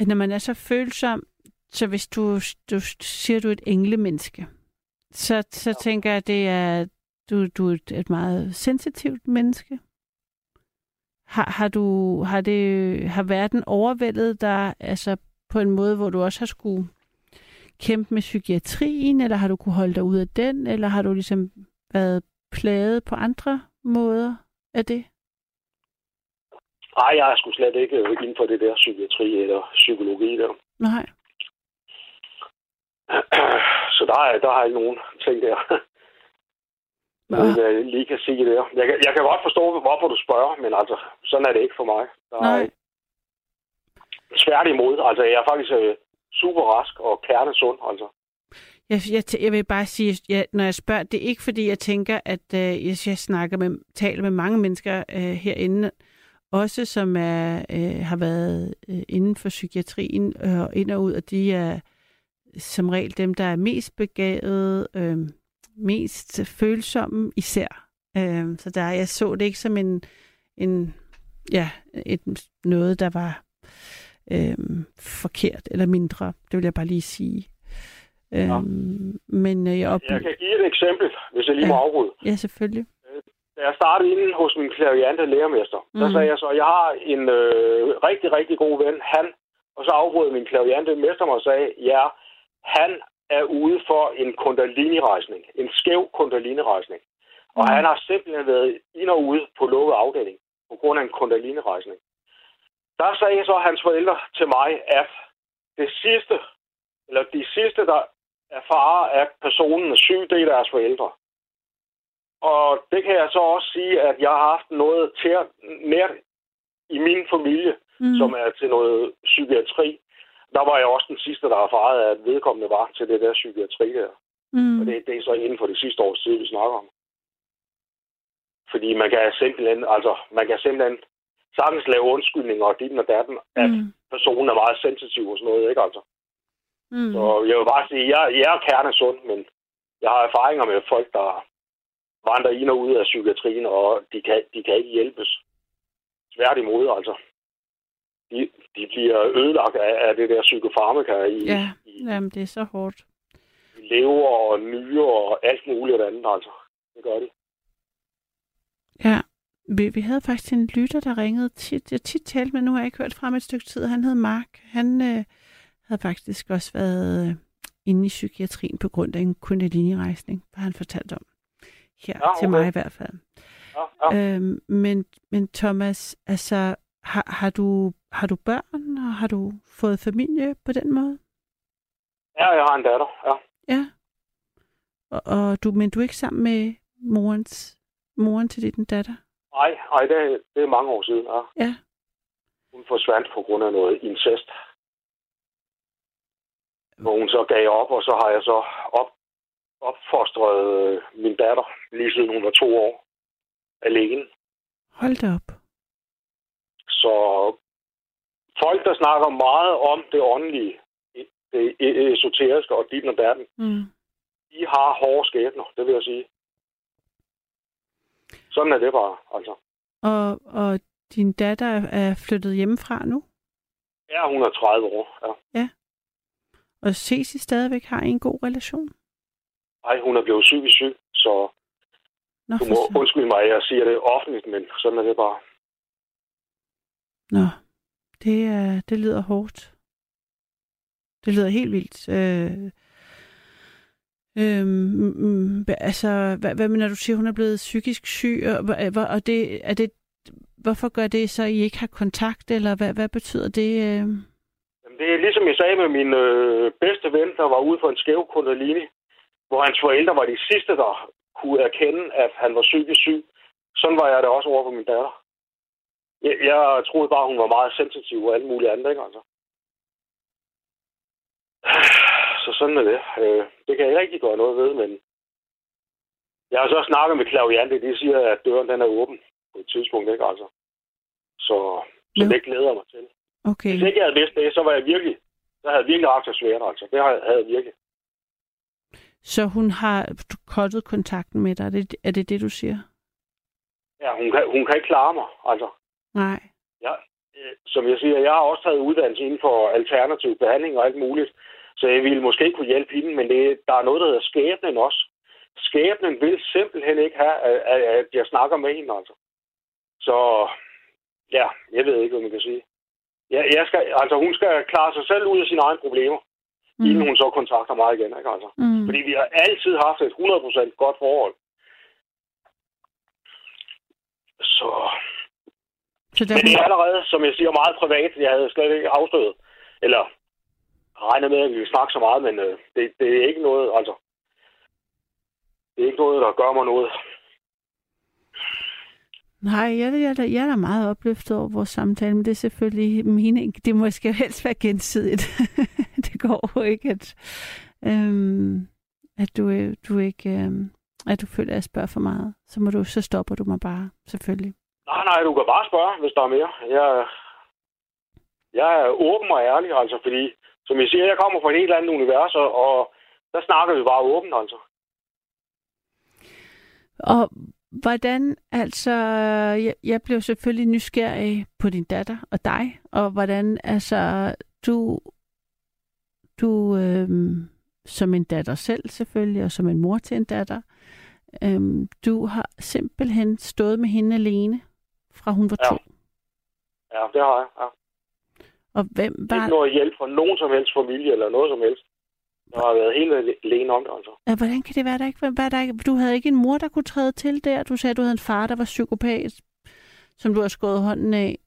når man er så følsom, så hvis du, du siger, du er et englemenneske, så, så ja. tænker jeg, det er, du, du er et meget sensitivt menneske. Har, har, du, har, det, har verden overvældet dig altså på en måde, hvor du også har skulle kæmpe med psykiatrien, eller har du kunne holde dig ud af den, eller har du ligesom været plaget på andre måder af det? Nej, jeg er sgu slet ikke inden for det der psykiatri eller psykologi der. Nej. Så der, er, der har jeg ikke nogen ting der. Men jeg lige kan sige det. Jeg, kan, jeg kan godt forstå, hvorfor du spørger, men altså, sådan er det ikke for mig. Der Nej. er tværtimod. Altså, jeg er faktisk øh, super rask og kernesund, altså. Jeg, jeg, jeg vil bare sige, at når jeg spørger, det er ikke fordi, jeg tænker, at øh, jeg, jeg snakker med, taler med mange mennesker øh, herinde, også som er, øh, har været øh, inden for psykiatrien øh, ind og ud, og de er som regel dem, der er mest begavede, øh, mest følsomme især. Øh, så der, jeg så det ikke som en, en ja, et, noget, der var øh, forkert eller mindre. Det vil jeg bare lige sige. Øh, Ja. Men øh, jeg oplever... Jeg kan give et eksempel, hvis jeg lige må Ja. afbryde. Ja, selvfølgelig. Da jeg startede inde hos min klaviante lærermester, mm. der Mhm. sagde jeg så, at jeg har en øh, rigtig, rigtig god ven, han, og så afbrød min klaviante mester mig og sagde, ja, han er ude for en kundalini-rejsning, en skæv kundalini-rejsning. Og Mhm. han har simpelthen været ind og ude på lukket afdeling på grund af en kundalini-rejsning. Der sagde så hans forældre til mig, at det sidste, eller de sidste, der erfarer, at personen er syg, det er deres forældre. Og det kan jeg så også sige, at jeg har haft noget til nært i min familie, Mm. mm. som er til noget psykiatri. Der var jeg også den sidste, der erfarede, at vedkommende var til det der psykiatri der. mm. Og det, det er så inden for det sidste års tid, vi snakker om. Fordi man kan simpelthen, altså, man kan simpelthen sagtens lave undskyldninger og dit og datten, at Mm. personen er meget sensitiv og sådan noget, ikke altså? Mm. Så jeg vil bare sige, jeg, jeg er kernesund, men jeg har erfaringer med folk, der vandrer ind og ud af psykiatrien, og de kan, de kan ikke hjælpes. Tværtimod, altså. De, de bliver ødelagt af, af det der psykofarmaka i, Ja, i, jamen det er så hårdt. lever og nyre og alt muligt andet, altså. Det gør de. Ja, vi, vi havde faktisk en lytter, der ringede tit. Jeg tit talt med, nu har jeg ikke hørt fra ham et stykke tid. Han hed Mark. Han øh, havde faktisk også været øh, inde i psykiatrien på grund af en kundalini-rejsning, har han fortalt om. Her, Ja, til okay. mig i hvert fald. Ja, ja. Øhm, men, men Thomas, altså, har, har, du, har du børn, og har du fået familie på den måde? ja, jeg har en datter, ja. Ja. Og, og du, men du er ikke sammen med morens, moren til din datter? Nej, nej det, det er mange år siden, ja. Ja. Hun forsvandt på grund af noget incest. Hvor hun så gav op, og så har jeg så op, opfostret øh, min datter, lige siden hun var to år, alene. Hold da op. Så folk, der snakker meget om det åndelige, det esoteriske og dit og datten, Mm. de har hårde skæbner, det vil jeg sige. Sådan er det bare, altså. Og, og din datter er flyttet hjemmefra nu? Ja, hun er 30 år, ja. Og ses I stadigvæk? Har I en god relation? Ej, hun er blevet psykisk syg, så Nå, du må undskylde mig, jeg siger det offentligt, men sådan er det bare. Nå, det, er, det lyder hårdt. Det lyder helt vildt. Øh, øhm, mm, mm, altså, hvad, hvad mener du siger, hun er blevet psykisk syg, og, hva- og det, er det, hvorfor gør det så, at I ikke har kontakt, eller hvad, hvad betyder det? Øh? Jamen, det er ligesom jeg sagde med min øh, bedste ven, der var ude for en skæv kundalini, hvor hans forældre var de sidste, der kunne erkende, at han var psykisk syg. Sådan var jeg det også over for min datter. Jeg, jeg troede bare, hun var meget sensitiv og alt muligt andet, ikke altså? Så sådan er det. Øh, det kan jeg rigtig gøre noget ved, men jeg har så snakket med klaviante, de siger, at døren den er åben på et tidspunkt, ikke altså? Så, så Jo. det glæder jeg mig til. Okay. Hvis ikke jeg havde vidst det, så var jeg virkelig, så havde jeg virkelig haft det svært, altså. Det havde havde jeg virkelig. Så hun har kottet kontakten med dig, er det, er det det, du siger? Ja, hun kan, hun kan ikke klare mig, altså. Nej. Øh, Som jeg siger, jeg har også taget uddannelse inden for alternativ behandling og alt muligt. Så jeg ville måske kunne hjælpe hende, men det, der er noget, der hedder skæbnen også. Skæbnen vil simpelthen ikke have, at, at, at jeg snakker med hende, altså. Så ja, jeg ved ikke, hvad man kan sige. Ja, jeg skal, altså, hun skal klare sig selv ud af sine egne problemer, mm. inden hun så kontakter mig igen. Ikke, altså. Mm. Fordi vi har altid haft et 100% godt forhold. Så... Så der, Men det er allerede, som jeg siger, meget privat. Jeg havde slet ikke afstået. Eller regnet med, at vi ville snakke så meget, men øh, det, det er ikke noget, altså... Det er ikke noget, der gør mig noget. Nej, jeg, jeg, jeg, jeg er da meget opløftet over vores samtale, men det er selvfølgelig mening. Det må skal helst være gensidigt. det går jo ikke, at, øhm, at du, øh, du ikke øhm, at du føler, at jeg spørger for meget. Så, må du, så stopper du mig bare, selvfølgelig. Nej, nej, du kan bare spørge, hvis der er mere. Jeg, jeg er åben og ærlig, altså, fordi, som jeg siger, jeg kommer fra et helt andet univers, og, der snakker vi bare åbent, altså. Og hvordan, altså, jeg, jeg blev selvfølgelig nysgerrig på din datter og dig, og hvordan, altså, du, du øhm, som en datter selv selvfølgelig, og som en mor til en datter, øhm, du har simpelthen stået med hende alene, fra hun var Ja. to. Ja, det har jeg. Ja. Og hvem Ikke var, noget hjælp fra nogen som helst familie eller noget som helst. Jeg har været helt alene om det, altså. Ja, hvordan kan det være, der ikke var, der ikke, du havde ikke en mor, der kunne træde til der? Du sagde, du havde en far, der var psykopat, som du har skåret hånden af.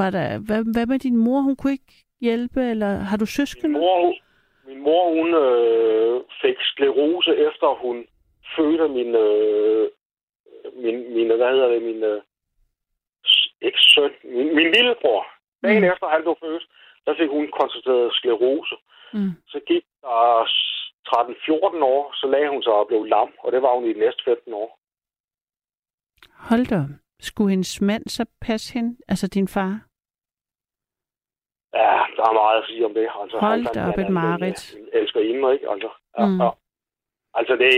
Var der, hvad, hvad med din mor? Hun kunne ikke hjælpe, eller har du Min søskende? mor, hun- min mor hun øh, fik sklerose efter hun fødte min, øh, min, min, hvad hedder det, min, øh, ikke søn, min, min lillebror. Dagen Mm. efter han blev født, der fik hun konstateret sklerose. Mm. Så gik der s- 13-14 år, så lagde hun sig og blev lam, og det var hun i de næste 15 år. Hold da. Skulle hendes mand så passe hende? Altså din far? Ja, der er meget at sige om det. Altså, Hold da op, et er mareridt. elsker inden, ikke? Altså, ja, Mm. ja. altså det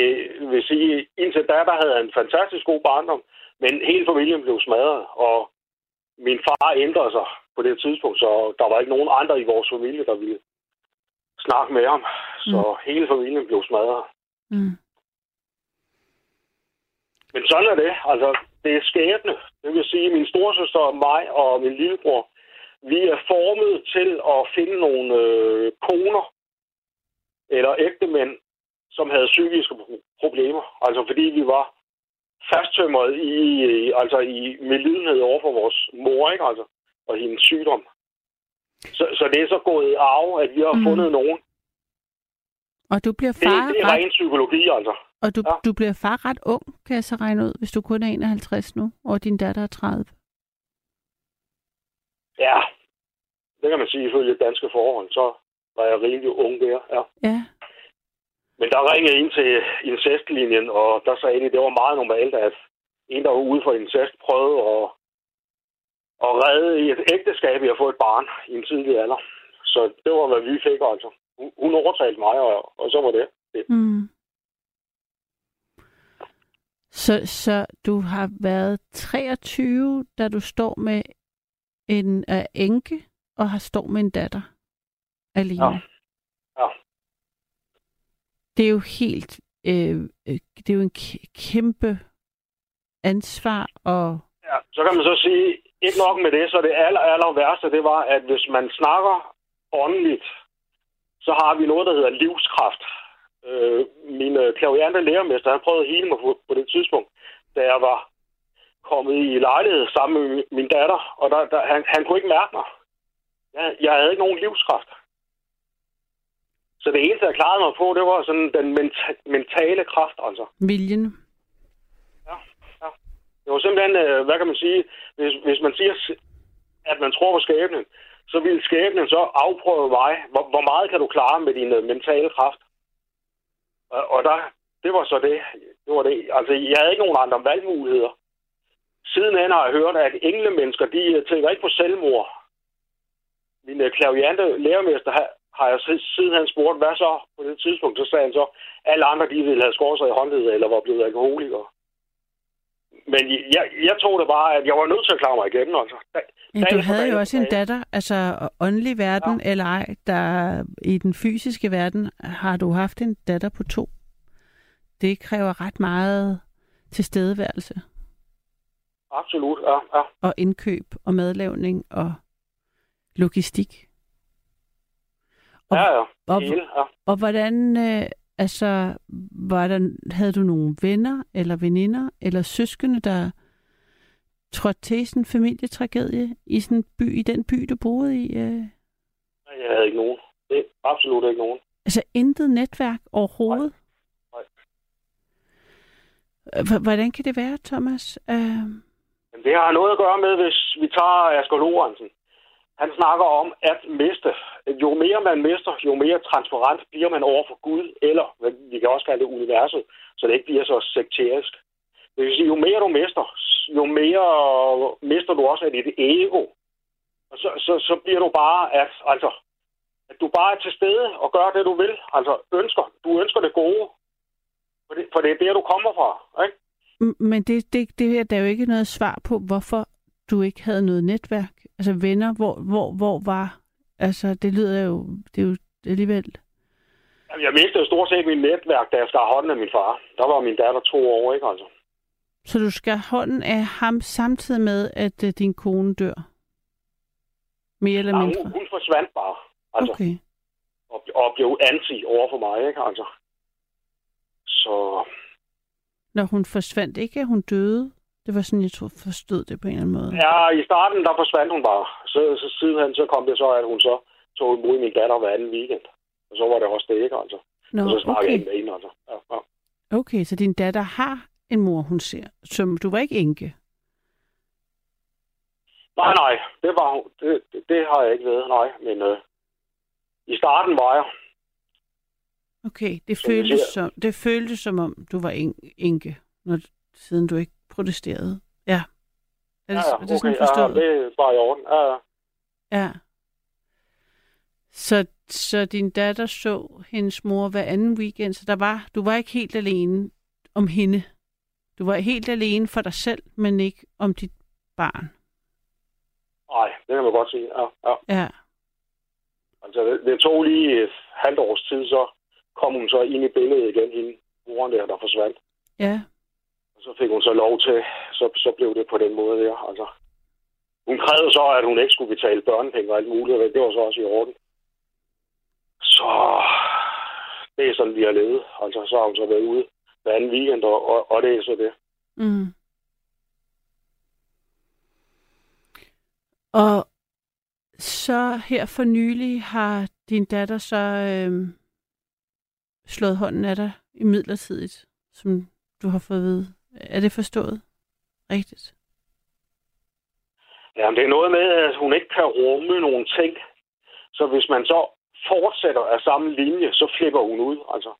vil sige, indtil da, der havde en fantastisk god barndom, men hele familien blev smadret, og min far ændrede sig på det tidspunkt, så der var ikke nogen andre i vores familie, der ville snakke med ham. Så mm. hele familien blev smadret. Mm. Men sådan er det. Altså, det er skæbne. Det vil sige, at min storesøster og mig og min lillebror, vi er formet til at finde nogle øh, koner eller ægtemænd, som havde psykiske pro- problemer. Altså fordi vi var fasttømret i, i, altså i med lidenhed over for vores mor, ikke? Altså, og hendes sygdom. Så, så det er så gået i arv, at vi har Mm. fundet nogen. Og du bliver Det, far det er ret, ren psykologi, altså. og du, ja. du bliver far ret ung, kan jeg så regne ud, hvis du kun er 51 nu, og din datter er 30. Ja, det kan man sige ifølge danske forhold. Så var jeg rimelig ung der, ja. Ja. Men der ringede ind til incestlinjen, og der sagde de, at det var meget normalt, at en, der var ude for incest, prøvede at, at redde i et ægteskab i at få et barn i en tidlig alder. Så det var, hvad vi fik, altså. Hun- overtalte mig, og, og så var det. det. Mm. Så, så du har været 23, da du står med en uh, enke, og har står med en datter alene. Ja. Det er jo helt, øh, øh det er jo en kæmpe ansvar, og Ja, så kan man så sige, ikke nok med det, så det aller, aller værste, det var, at hvis man snakker åndeligt, så har vi noget, der hedder livskraft. Øh, min øh, klaviante lærermester, han prøvede at hele mig på, på det tidspunkt, da jeg var kommet i lejlighed sammen med min- min datter, og der, der, han, han kunne ikke mærke mig. Jeg, jeg havde ikke nogen livskraft. Så det eneste, jeg klarede mig på, det var sådan den menta- mentale kraft, altså. viljen. Det var simpelthen, øh, hvad kan man sige, hvis, hvis man siger, at man tror på skæbnen, så vil skæbnen så afprøve mig. Hvor, hvor meget kan du klare med din øh, mentale kraft? Og, og der, det var så det. det, var det. Altså, jeg havde ikke nogen andre valgmuligheder. Sidenhen har jeg hørt, at englemennesker, de øh, tænker ikke på selvmord. Min klaviante lærermester har, jeg si- sidenhen spurgt, hvad så på det tidspunkt? Så sagde han så, alle andre, de ville have skåret sig i håndledet eller var blevet alkoholikere. men jeg, jeg tog det bare, at jeg var nødt til at klare mig igennem. Altså. Ja, du havde jo også en datter, altså åndelig verden ja. eller ej, der i den fysiske verden har du haft en datter på to. Det kræver ret meget tilstedeværelse Absolut, ja. ja. og indkøb og madlavning og logistik. Og, Ja, ja. og, hele, ja. og hvordan, øh, altså, var der, havde du nogle venner eller veninder eller søskende, der trådte til sådan en familietragedie i sådan en by, i den by, du boede i? Øh? Jeg havde ikke nogen. Det er absolut ikke nogen. Altså intet netværk overhovedet? Nej. Øh, h- Hvordan kan det være, Thomas? Uh, Men det har noget at gøre med, hvis vi tager Asger Lorentzen. Han snakker om at miste. Jo mere man mister, jo mere transparent bliver man over for Gud, eller vi kan også kalde det universet, så det ikke bliver så sekterisk. Det vil sige, jo mere du mister, jo mere mister du også af dit ego. Og så, så, så bliver du bare, at, altså, at du bare er til stede og gør det, du vil. Altså, ønsker. Du ønsker det gode. For det, for det er der, du kommer fra. Ikke? men det, det, det her, der jo ikke noget svar på, hvorfor du ikke havde noget netværk. Altså venner, hvor, hvor, hvor var... Altså, det lyder jo... Det er jo alligevel... Jeg mistede stort set mit netværk, da jeg skar hånden af min far. Der var min datter to år, ikke altså? Så du skal hånden af ham samtidig med, at uh, din kone dør? Mere eller mindre? hun, hun forsvandt bare. Altså, okay. Okay. og, og blev anti over for mig, ikke altså? Så Når hun forsvandt ikke, at hun døde? Det var sådan, jeg tror, forstod det på en eller anden måde. ja, i starten, der forsvandt hun bare. Så, så sidenhen, så kom det så, at hun så tog imod min datter hver anden weekend. Og så var det også det, ikke altså? Nå, og så snakkede jeg okay. ikke med hende, altså. Ja, ja. Okay, så din datter har en mor, hun ser. Som du var ikke enke. Nej, nej, det var hun. Det, det, det har jeg ikke været, nej. Men øh, i starten var jeg. Okay, det Som jeg føltes, som, det føltes som om, du var en, enke, når, siden du ikke protesterede. Ja. Er det, Ja, er ja, det sådan okay, ja, forstået? det er bare i orden. Ja, ja. Ja. Så, så din datter så hendes mor hver anden weekend, så der var, du var ikke helt alene om hende. Du var helt alene for dig selv, men ikke om dit barn. Nej, det kan man godt sige. Ja, ja. Ja. Altså, det, det tog lige et halvt års tid, så kom hun så ind i billedet igen, hende moren der, der forsvandt. Ja. Så fik hun så lov til, så, så blev det på den måde der. Altså, hun krævede så, at hun ikke skulle betale børnepenge og alt muligt, og det var så også i orden. Så det er sådan, vi har levet. Altså, så har hun så været ude hver anden weekend, og, og, og det er så det. Mm. Og så her for nylig har din datter så øh, slået hånden af dig i midlertidigt, som du har fået at vide. Er det forstået rigtigt? Jamen, det er noget med, at hun ikke kan rumme nogle ting. Så hvis man så fortsætter af samme linje, så flipper hun ud. Altså,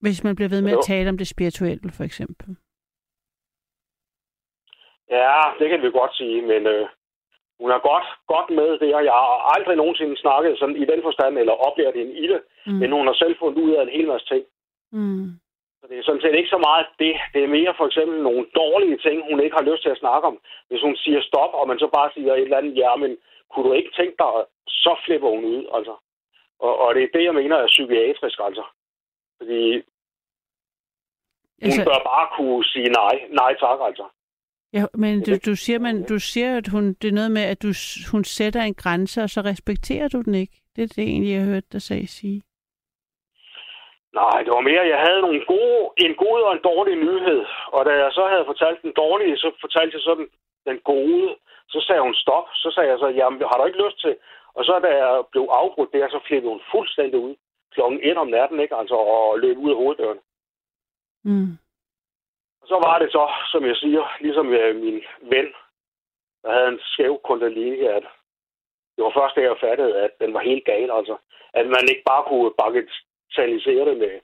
Hvis man bliver ved med at tale om det spirituelle, for eksempel. ja, det kan vi godt sige, men øh, hun er godt, godt med det, og jeg har aldrig nogensinde snakket sådan i den forstand, eller oplevet hende i det, Mm. men hun har selv fundet ud af en hel masse ting. Mm. Så det er sådan set ikke så meget det. Det er mere for eksempel nogle dårlige ting, hun ikke har lyst til at snakke om. Hvis hun siger stop, og man så bare siger et eller andet, ja, men kunne du ikke tænke dig, så flipper hun ud, altså. Og, og det er det, jeg mener er psykiatrisk, altså. Fordi hun Altså, bør bare kunne sige nej. Nej tak, altså. ja, men du, du siger, man, du siger, at hun, det er noget med, at du, hun sætter en grænse, og så respekterer du den ikke. Det er det egentlig, jeg har hørt dig sige. Nej, det var mere, jeg havde nogle gode, en god og en dårlig nyhed. Og da jeg så havde fortalt den dårlige, så fortalte jeg så den, den gode. Så sagde hun stop. Så sagde jeg så, jamen, har du ikke lyst til? Og så da jeg blev afbrudt der, så flippede hun fuldstændig ud. Klokken 1 om natten, ikke? Altså, og løb ud af hoveddøren. Mm. Og så var det så, som jeg siger, ligesom med min ven, der havde en skæv kundalini, at det var først, da jeg fattede, at den var helt gal, altså. At man ikke bare kunne bagatellisere det med,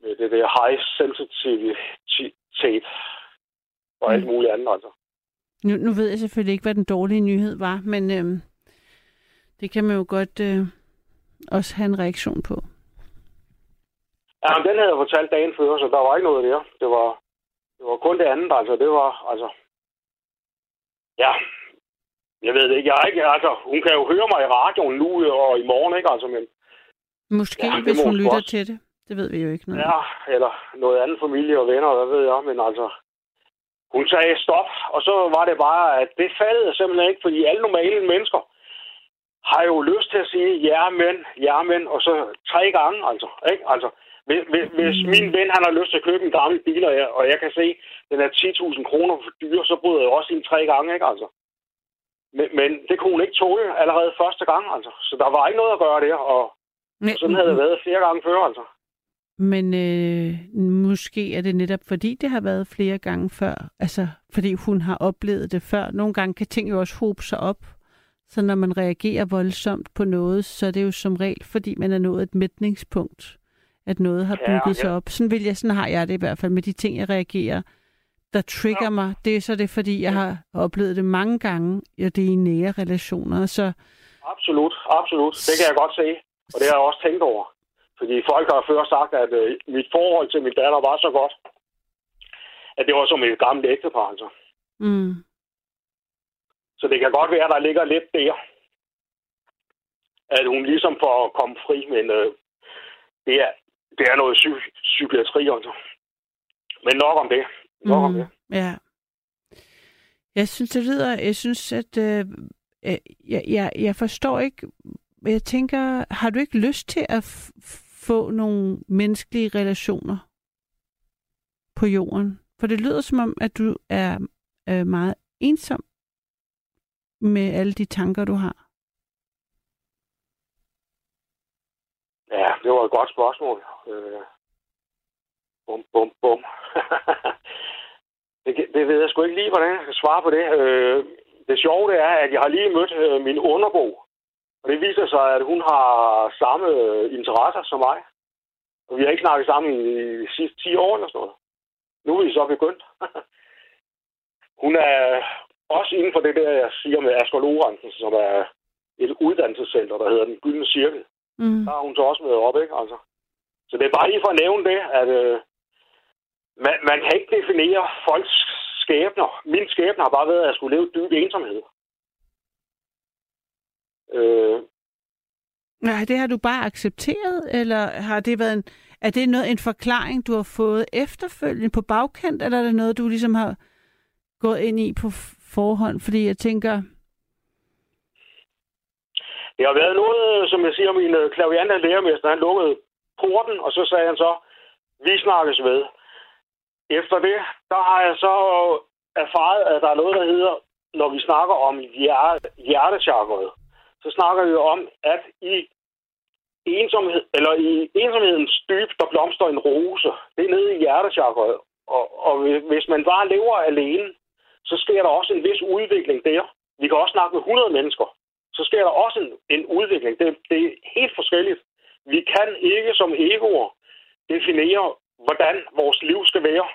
med det der high sensitivitet og alt Mm. muligt andet, altså. Nu, nu ved jeg selvfølgelig ikke, hvad den dårlige nyhed var, men øhm, det kan man jo godt øh, også have en reaktion på. Ja, men den havde jeg fortalt dagen før, så der var ikke noget der. Det var, Det var kun det andet, altså. Det var, altså... Ja, jeg ved det ikke. Jeg er ikke, altså, hun kan jo høre mig i radioen nu og i morgen, ikke? Altså, men, Måske, ja, hvis hun lytter også. til det. Det ved vi jo ikke noget. Ja, eller noget andet familie og venner, hvad ved jeg. Men altså, hun sagde stop, og så var det bare, at det faldt simpelthen ikke, fordi alle normale mennesker har jo lyst til at sige ja, men, ja, men, og så tre gange, altså. Ikke? altså hvis, hvis mm. min ven han har lyst til at købe en gammel bil, og jeg, og jeg kan se, den er 10.000 kroner for dyr, så bryder jeg også ind tre gange, ikke altså? Men, men det kunne hun ikke tåle allerede første gang, altså. Så der var ikke noget at gøre der, og, men, og sådan havde det været flere gange før, altså. Men øh, måske er det netop fordi, det har været flere gange før. Altså, fordi hun har oplevet det før. Nogle gange kan ting jo også hobe sig op. Så når man reagerer voldsomt på noget, så er det jo som regel, fordi man er nået et mætningspunkt. At noget har bygget ja, ja. sig op. Sådan, vil jeg, sådan har jeg det i hvert fald med de ting, jeg reagerer der trigger ja. mig, det er så det, fordi jeg har oplevet det mange gange, og det er i nære relationer. Så... Absolut, absolut. Det kan jeg godt se, og det har jeg også tænkt over. Fordi folk har før sagt, at øh, mit forhold til min datter var så godt, at det var som et gammelt ægtepar, altså. Mm. Så det kan godt være, at der ligger lidt der, at hun ligesom får at komme fri, men øh, det, er, det er noget psy- psykiatri, altså. Men nok om det. Nok mm, om det. Ja. Jeg synes, det lyder... Jeg synes, at... Øh, øh jeg, jeg, jeg forstår ikke... Jeg tænker, har du ikke lyst til at få nogle menneskelige relationer på jorden? For det lyder som om, at du er øh, meget ensom med alle de tanker, du har. Ja, det var et godt spørgsmål. Øh, bum, bum, bum. det, det ved jeg sgu ikke lige, hvordan jeg skal svare på det. Øh, det sjove det er, at jeg har lige mødt øh, min underbo. Og det viser sig, at hun har samme interesser som mig. Og vi har ikke snakket sammen i de sidste 10 år eller sådan noget. Nu er vi så begyndt. hun er også inden for det der, jeg siger med Asger Lorentzen, som er et uddannelsescenter, der hedder Den Gyldne Cirkel. Mm. Der har hun så også med op, ikke? Altså. Så det er bare lige for at nævne det, at øh, man, man kan ikke definere folks skæbner. Min skæbne har bare været, at jeg skulle leve dyb ensomhed. Øh, Nej, det har du bare accepteret, eller har det været en, er det noget, en forklaring, du har fået efterfølgende på bagkant, eller er det noget, du ligesom har gået ind i på forhånd? Fordi jeg tænker... Det har været noget, som jeg siger, min øh, klaviante lærermester, han lukkede porten, og så sagde han så, vi snakkes ved. Efter det, der har jeg så erfaret, at der er noget, der hedder, når vi snakker om hjerte, hjertechakret, så snakker vi om, at i ensomhed, eller i ensomhedens dyb, der blomster en rose. Det er nede i hjertechakret. Og, og hvis man bare lever alene, så sker der også en vis udvikling der. Vi kan også snakke med 100 mennesker. Så sker der også en, en udvikling. Det, det er helt forskelligt. Vi kan ikke som egoer definere, hvordan vores liv skal være.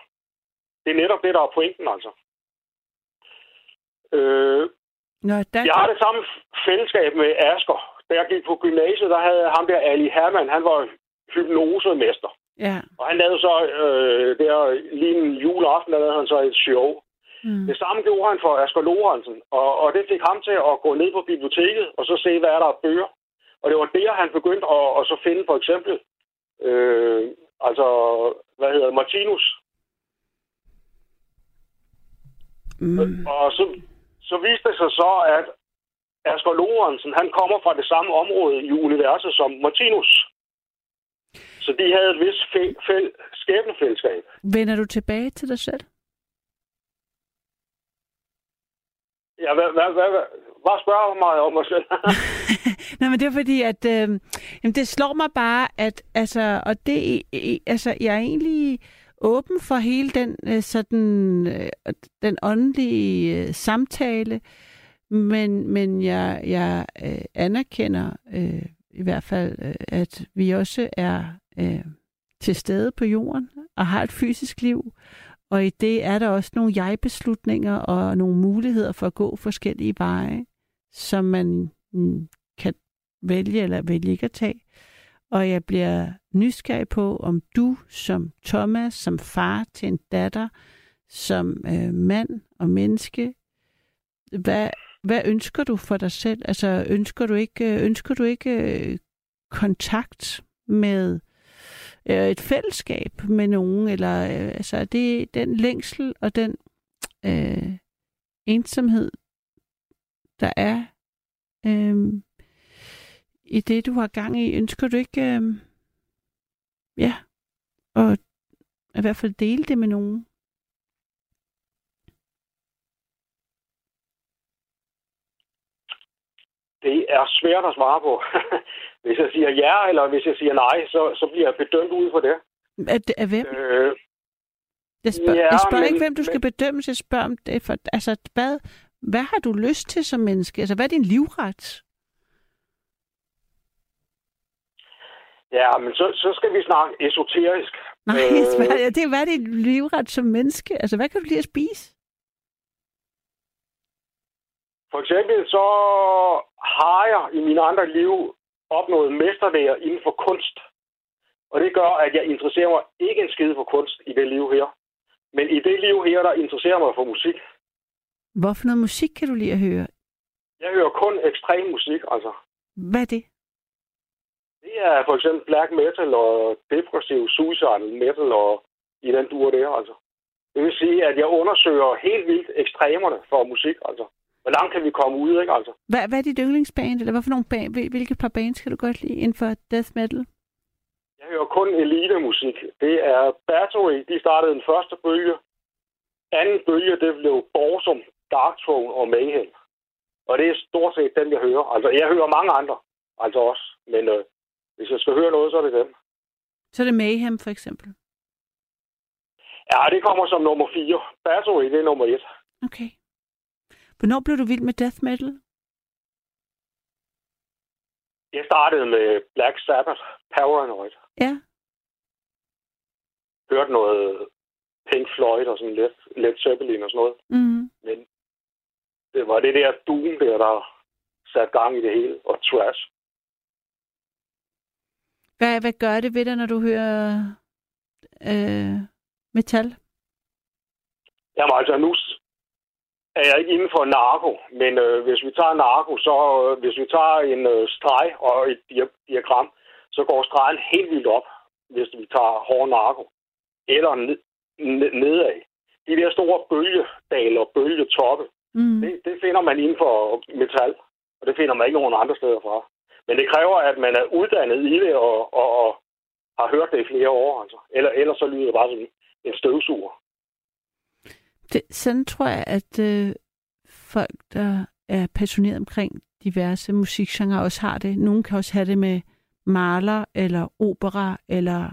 Det er netop det, der er pointen, altså. Øh, Nå, der... Jeg har det samme fællesskab med Asker. Da jeg gik på gymnasiet, der havde ham der Ali Hermann, han var hypnosemester. Ja. Og han lavede så, øh, der lige en juleaften, der lavede han så et show. Mm. Det samme gjorde han for Asger Lorentzen, og, og det fik ham til at gå ned på biblioteket, og så se, hvad er der af bøger. Og det var der, han begyndte at, at så finde for eksempel øh, Altså, hvad hedder? Martinus. Mm. Og så, så viste det sig så, at Asger Lorentzen, han kommer fra det samme område i universet som Martinus. Så de havde et vist fæ- fæ- skæbnefællesskab. Vender du tilbage til dig selv? Ja, hvad, hvad, hvad, hvad? Bare spørg mig om mig selv. Nej, men det er fordi, at øh, jamen, det slår mig bare, at altså, og det, altså, jeg er egentlig åben for hele den øh, sådan øh, den åndelige øh, samtale, men, men jeg, jeg anerkender øh, i hvert fald, at vi også er øh, til stede på jorden og har et fysisk liv, og i det er der også nogle jeg-beslutninger og nogle muligheder for at gå forskellige veje, som man mm, kan vælge eller vælge ikke at tage. Og jeg bliver nysgerrig på, om du som Thomas, som far til en datter, som øh, mand og menneske, hvad, hvad ønsker du for dig selv? Altså, ønsker du ikke, øh, ønsker du ikke øh, kontakt med øh, et fællesskab med nogen? Eller øh, altså, er det den længsel og den øh, ensomhed, der er øh, i det, du har gang i? Ønsker du ikke, øh, ja, og i hvert fald dele det med nogen? Det er svært at svare på. hvis jeg siger ja, eller hvis jeg siger nej, så, så bliver jeg bedømt ud for det. Det, er hvem? Øh, Jeg spørger, Ja, jeg spørger men- ikke, hvem du skal men- bedømmes. Jeg spørger om det. For, altså, hvad, hvad har du lyst til som menneske? Altså, hvad er din livret? Ja, men så, så skal vi snakke esoterisk. Nej, Øh. ja, det er, hvad er din livret som menneske? Altså, hvad kan du lide at spise? For eksempel så har jeg i mine andre liv opnået mesterlærer inden for kunst. Og det gør, at jeg interesserer mig ikke en skid for kunst i det liv her. Men i det liv her, der interesserer mig for musik. Hvad for noget musik kan du lide at høre? Jeg hører kun ekstrem musik, altså. Hvad er det? Det er for eksempel black metal og depressiv suicide metal og i den dur der, altså. Det vil sige, at jeg undersøger helt vildt ekstremerne for musik, altså. Hvor langt kan vi komme ud, ikke, altså? Hvad, hvad er dit yndlingsband? Eller hvad for nogle band, hvil- hvilke par bands kan du godt lide inden for death metal? Jeg hører kun elite-musik. Det er Battery, de startede den første bølge. Anden bølge, det blev Borsum, Darkthrone og Mayhem. Og det er stort set den, jeg hører. Altså, jeg hører mange andre, altså også. Men øh, hvis jeg skal høre noget, så er det dem. Så er det Mayhem, for eksempel. Ja, det kommer som nummer 4. Battery, det er nummer 1. Okay. Hvornår blev du vild med death metal? Jeg startede med Black Sabbath, Paranoid. Ja. Hørte noget Pink Floyd og sådan lidt Led Zeppelin og sådan noget. Mm. Men det var det der Doom der, der satte gang i det hele. Og trash. Hvad, hvad gør det ved dig, når du hører øh, metal? Jamen altså, nu er jeg ikke inden for narko, men øh, hvis vi tager narko, så øh, hvis vi tager en øh, streg og et dia- diagram, så går stregen helt vildt op, hvis vi tager hård narko. Eller ned, ned, nedad. De der store bølgedale og bølgetoppe, Mm. det, det finder man inden for metal, og det finder man ikke nogen andre steder fra. Men det kræver, at man er uddannet i det og, og, og har hørt det i flere år. Altså. Eller, ellers så lyder det bare som en støvsuger. Det, sådan tror jeg, at øh, folk, der er passioneret omkring diverse musikgenre, også har det. Nogle kan også have det med maler eller opera, eller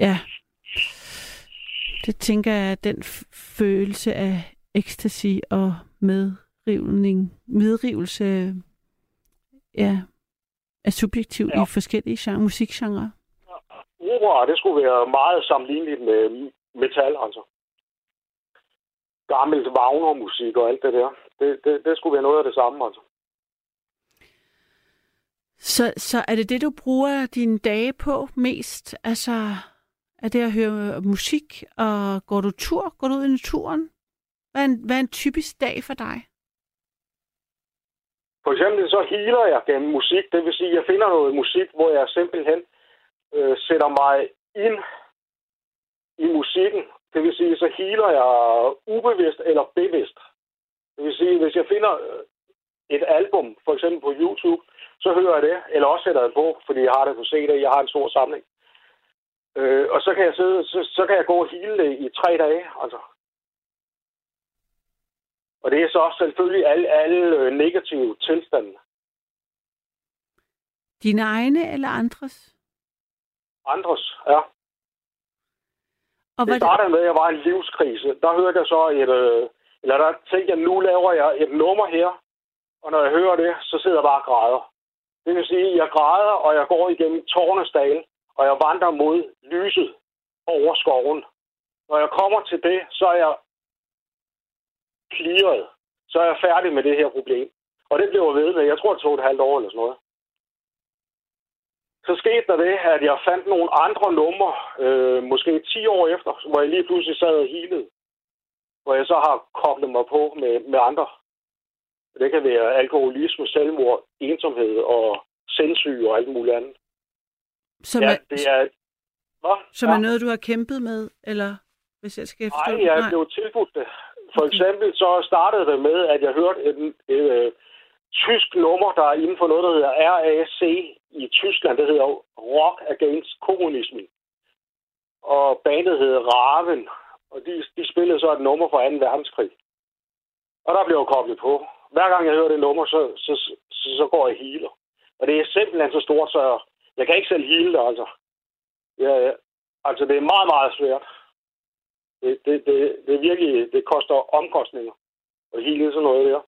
ja, det tænker jeg, at den f- følelse af ekstasi og medrivning, medrivelse, ja, er subjektiv ja. Ja. i forskellige genre, musikgenre. Opera, det skulle være meget sammenligneligt med metal, altså. Gammelt Wagner-musik og alt det der. Det, det, det skulle være noget af det samme, altså. Så, så er det det, du bruger dine dage på mest? Altså, er det at høre musik, og går du tur? Går du ud i naturen? Hvad er en, hvad er en typisk dag for dig? For eksempel så healer jeg gennem musik. Det vil sige, at jeg finder noget musik, hvor jeg simpelthen øh, sætter mig ind i musikken. Det vil sige, så healer jeg ubevidst eller bevidst. Det vil sige, hvis jeg finder øh, et album, for eksempel på YouTube, så hører jeg det, eller også sætter jeg det på, fordi jeg har det på CD, jeg har en stor samling. Øh, og så kan jeg sidde, så, så kan jeg gå og hele det i tre dage, altså. Og det er så selvfølgelig alle, alle øh, negative tilstande. Dine egne eller andres? Andres, ja. Og Det startede med, at jeg var i en livskrise. Der hørte jeg så et... Øh, eller der tænkte jeg, nu laver jeg et nummer her. Og når jeg hører det, så sidder jeg bare og græder. Det vil sige, at jeg græder, og jeg går igennem Tårnesdal, og jeg vandrer mod lyset over skoven. Når jeg kommer til det, så er jeg clearet. Så er jeg færdig med det her problem. Og det blev jeg ved med. Jeg tror, det tog et halvt år eller sådan noget. Så skete der det, at jeg fandt nogle andre numre, øh, måske 10 år efter, hvor jeg lige pludselig sad og healede. hvor jeg så har koblet mig på med, med andre. Det kan være alkoholisme, selvmord, ensomhed og sindssyge og alt muligt andet. Som, ja, er, det er... Hvad? som ja. er noget, du har kæmpet med, eller hvis jeg skal forstå Nej, jeg blev tilbudt det. For eksempel så startede det med, at jeg hørte et, et, et, tysk nummer, der er inden for noget, der hedder RAC i Tyskland. Det hedder Rock Against Kommunismen. Og bandet hedder Raven. Og de, de spillede så et nummer fra 2. verdenskrig. Og der blev jeg koblet på. Hver gang jeg hører det nummer, så, så, så, så går jeg healer. Og det er simpelthen så stort, så jeg kan ikke selv heale det, altså. Ja, ja. Altså, det er meget, meget svært. Det, det, det, det virkelig, det koster omkostninger. Og hele sådan noget der.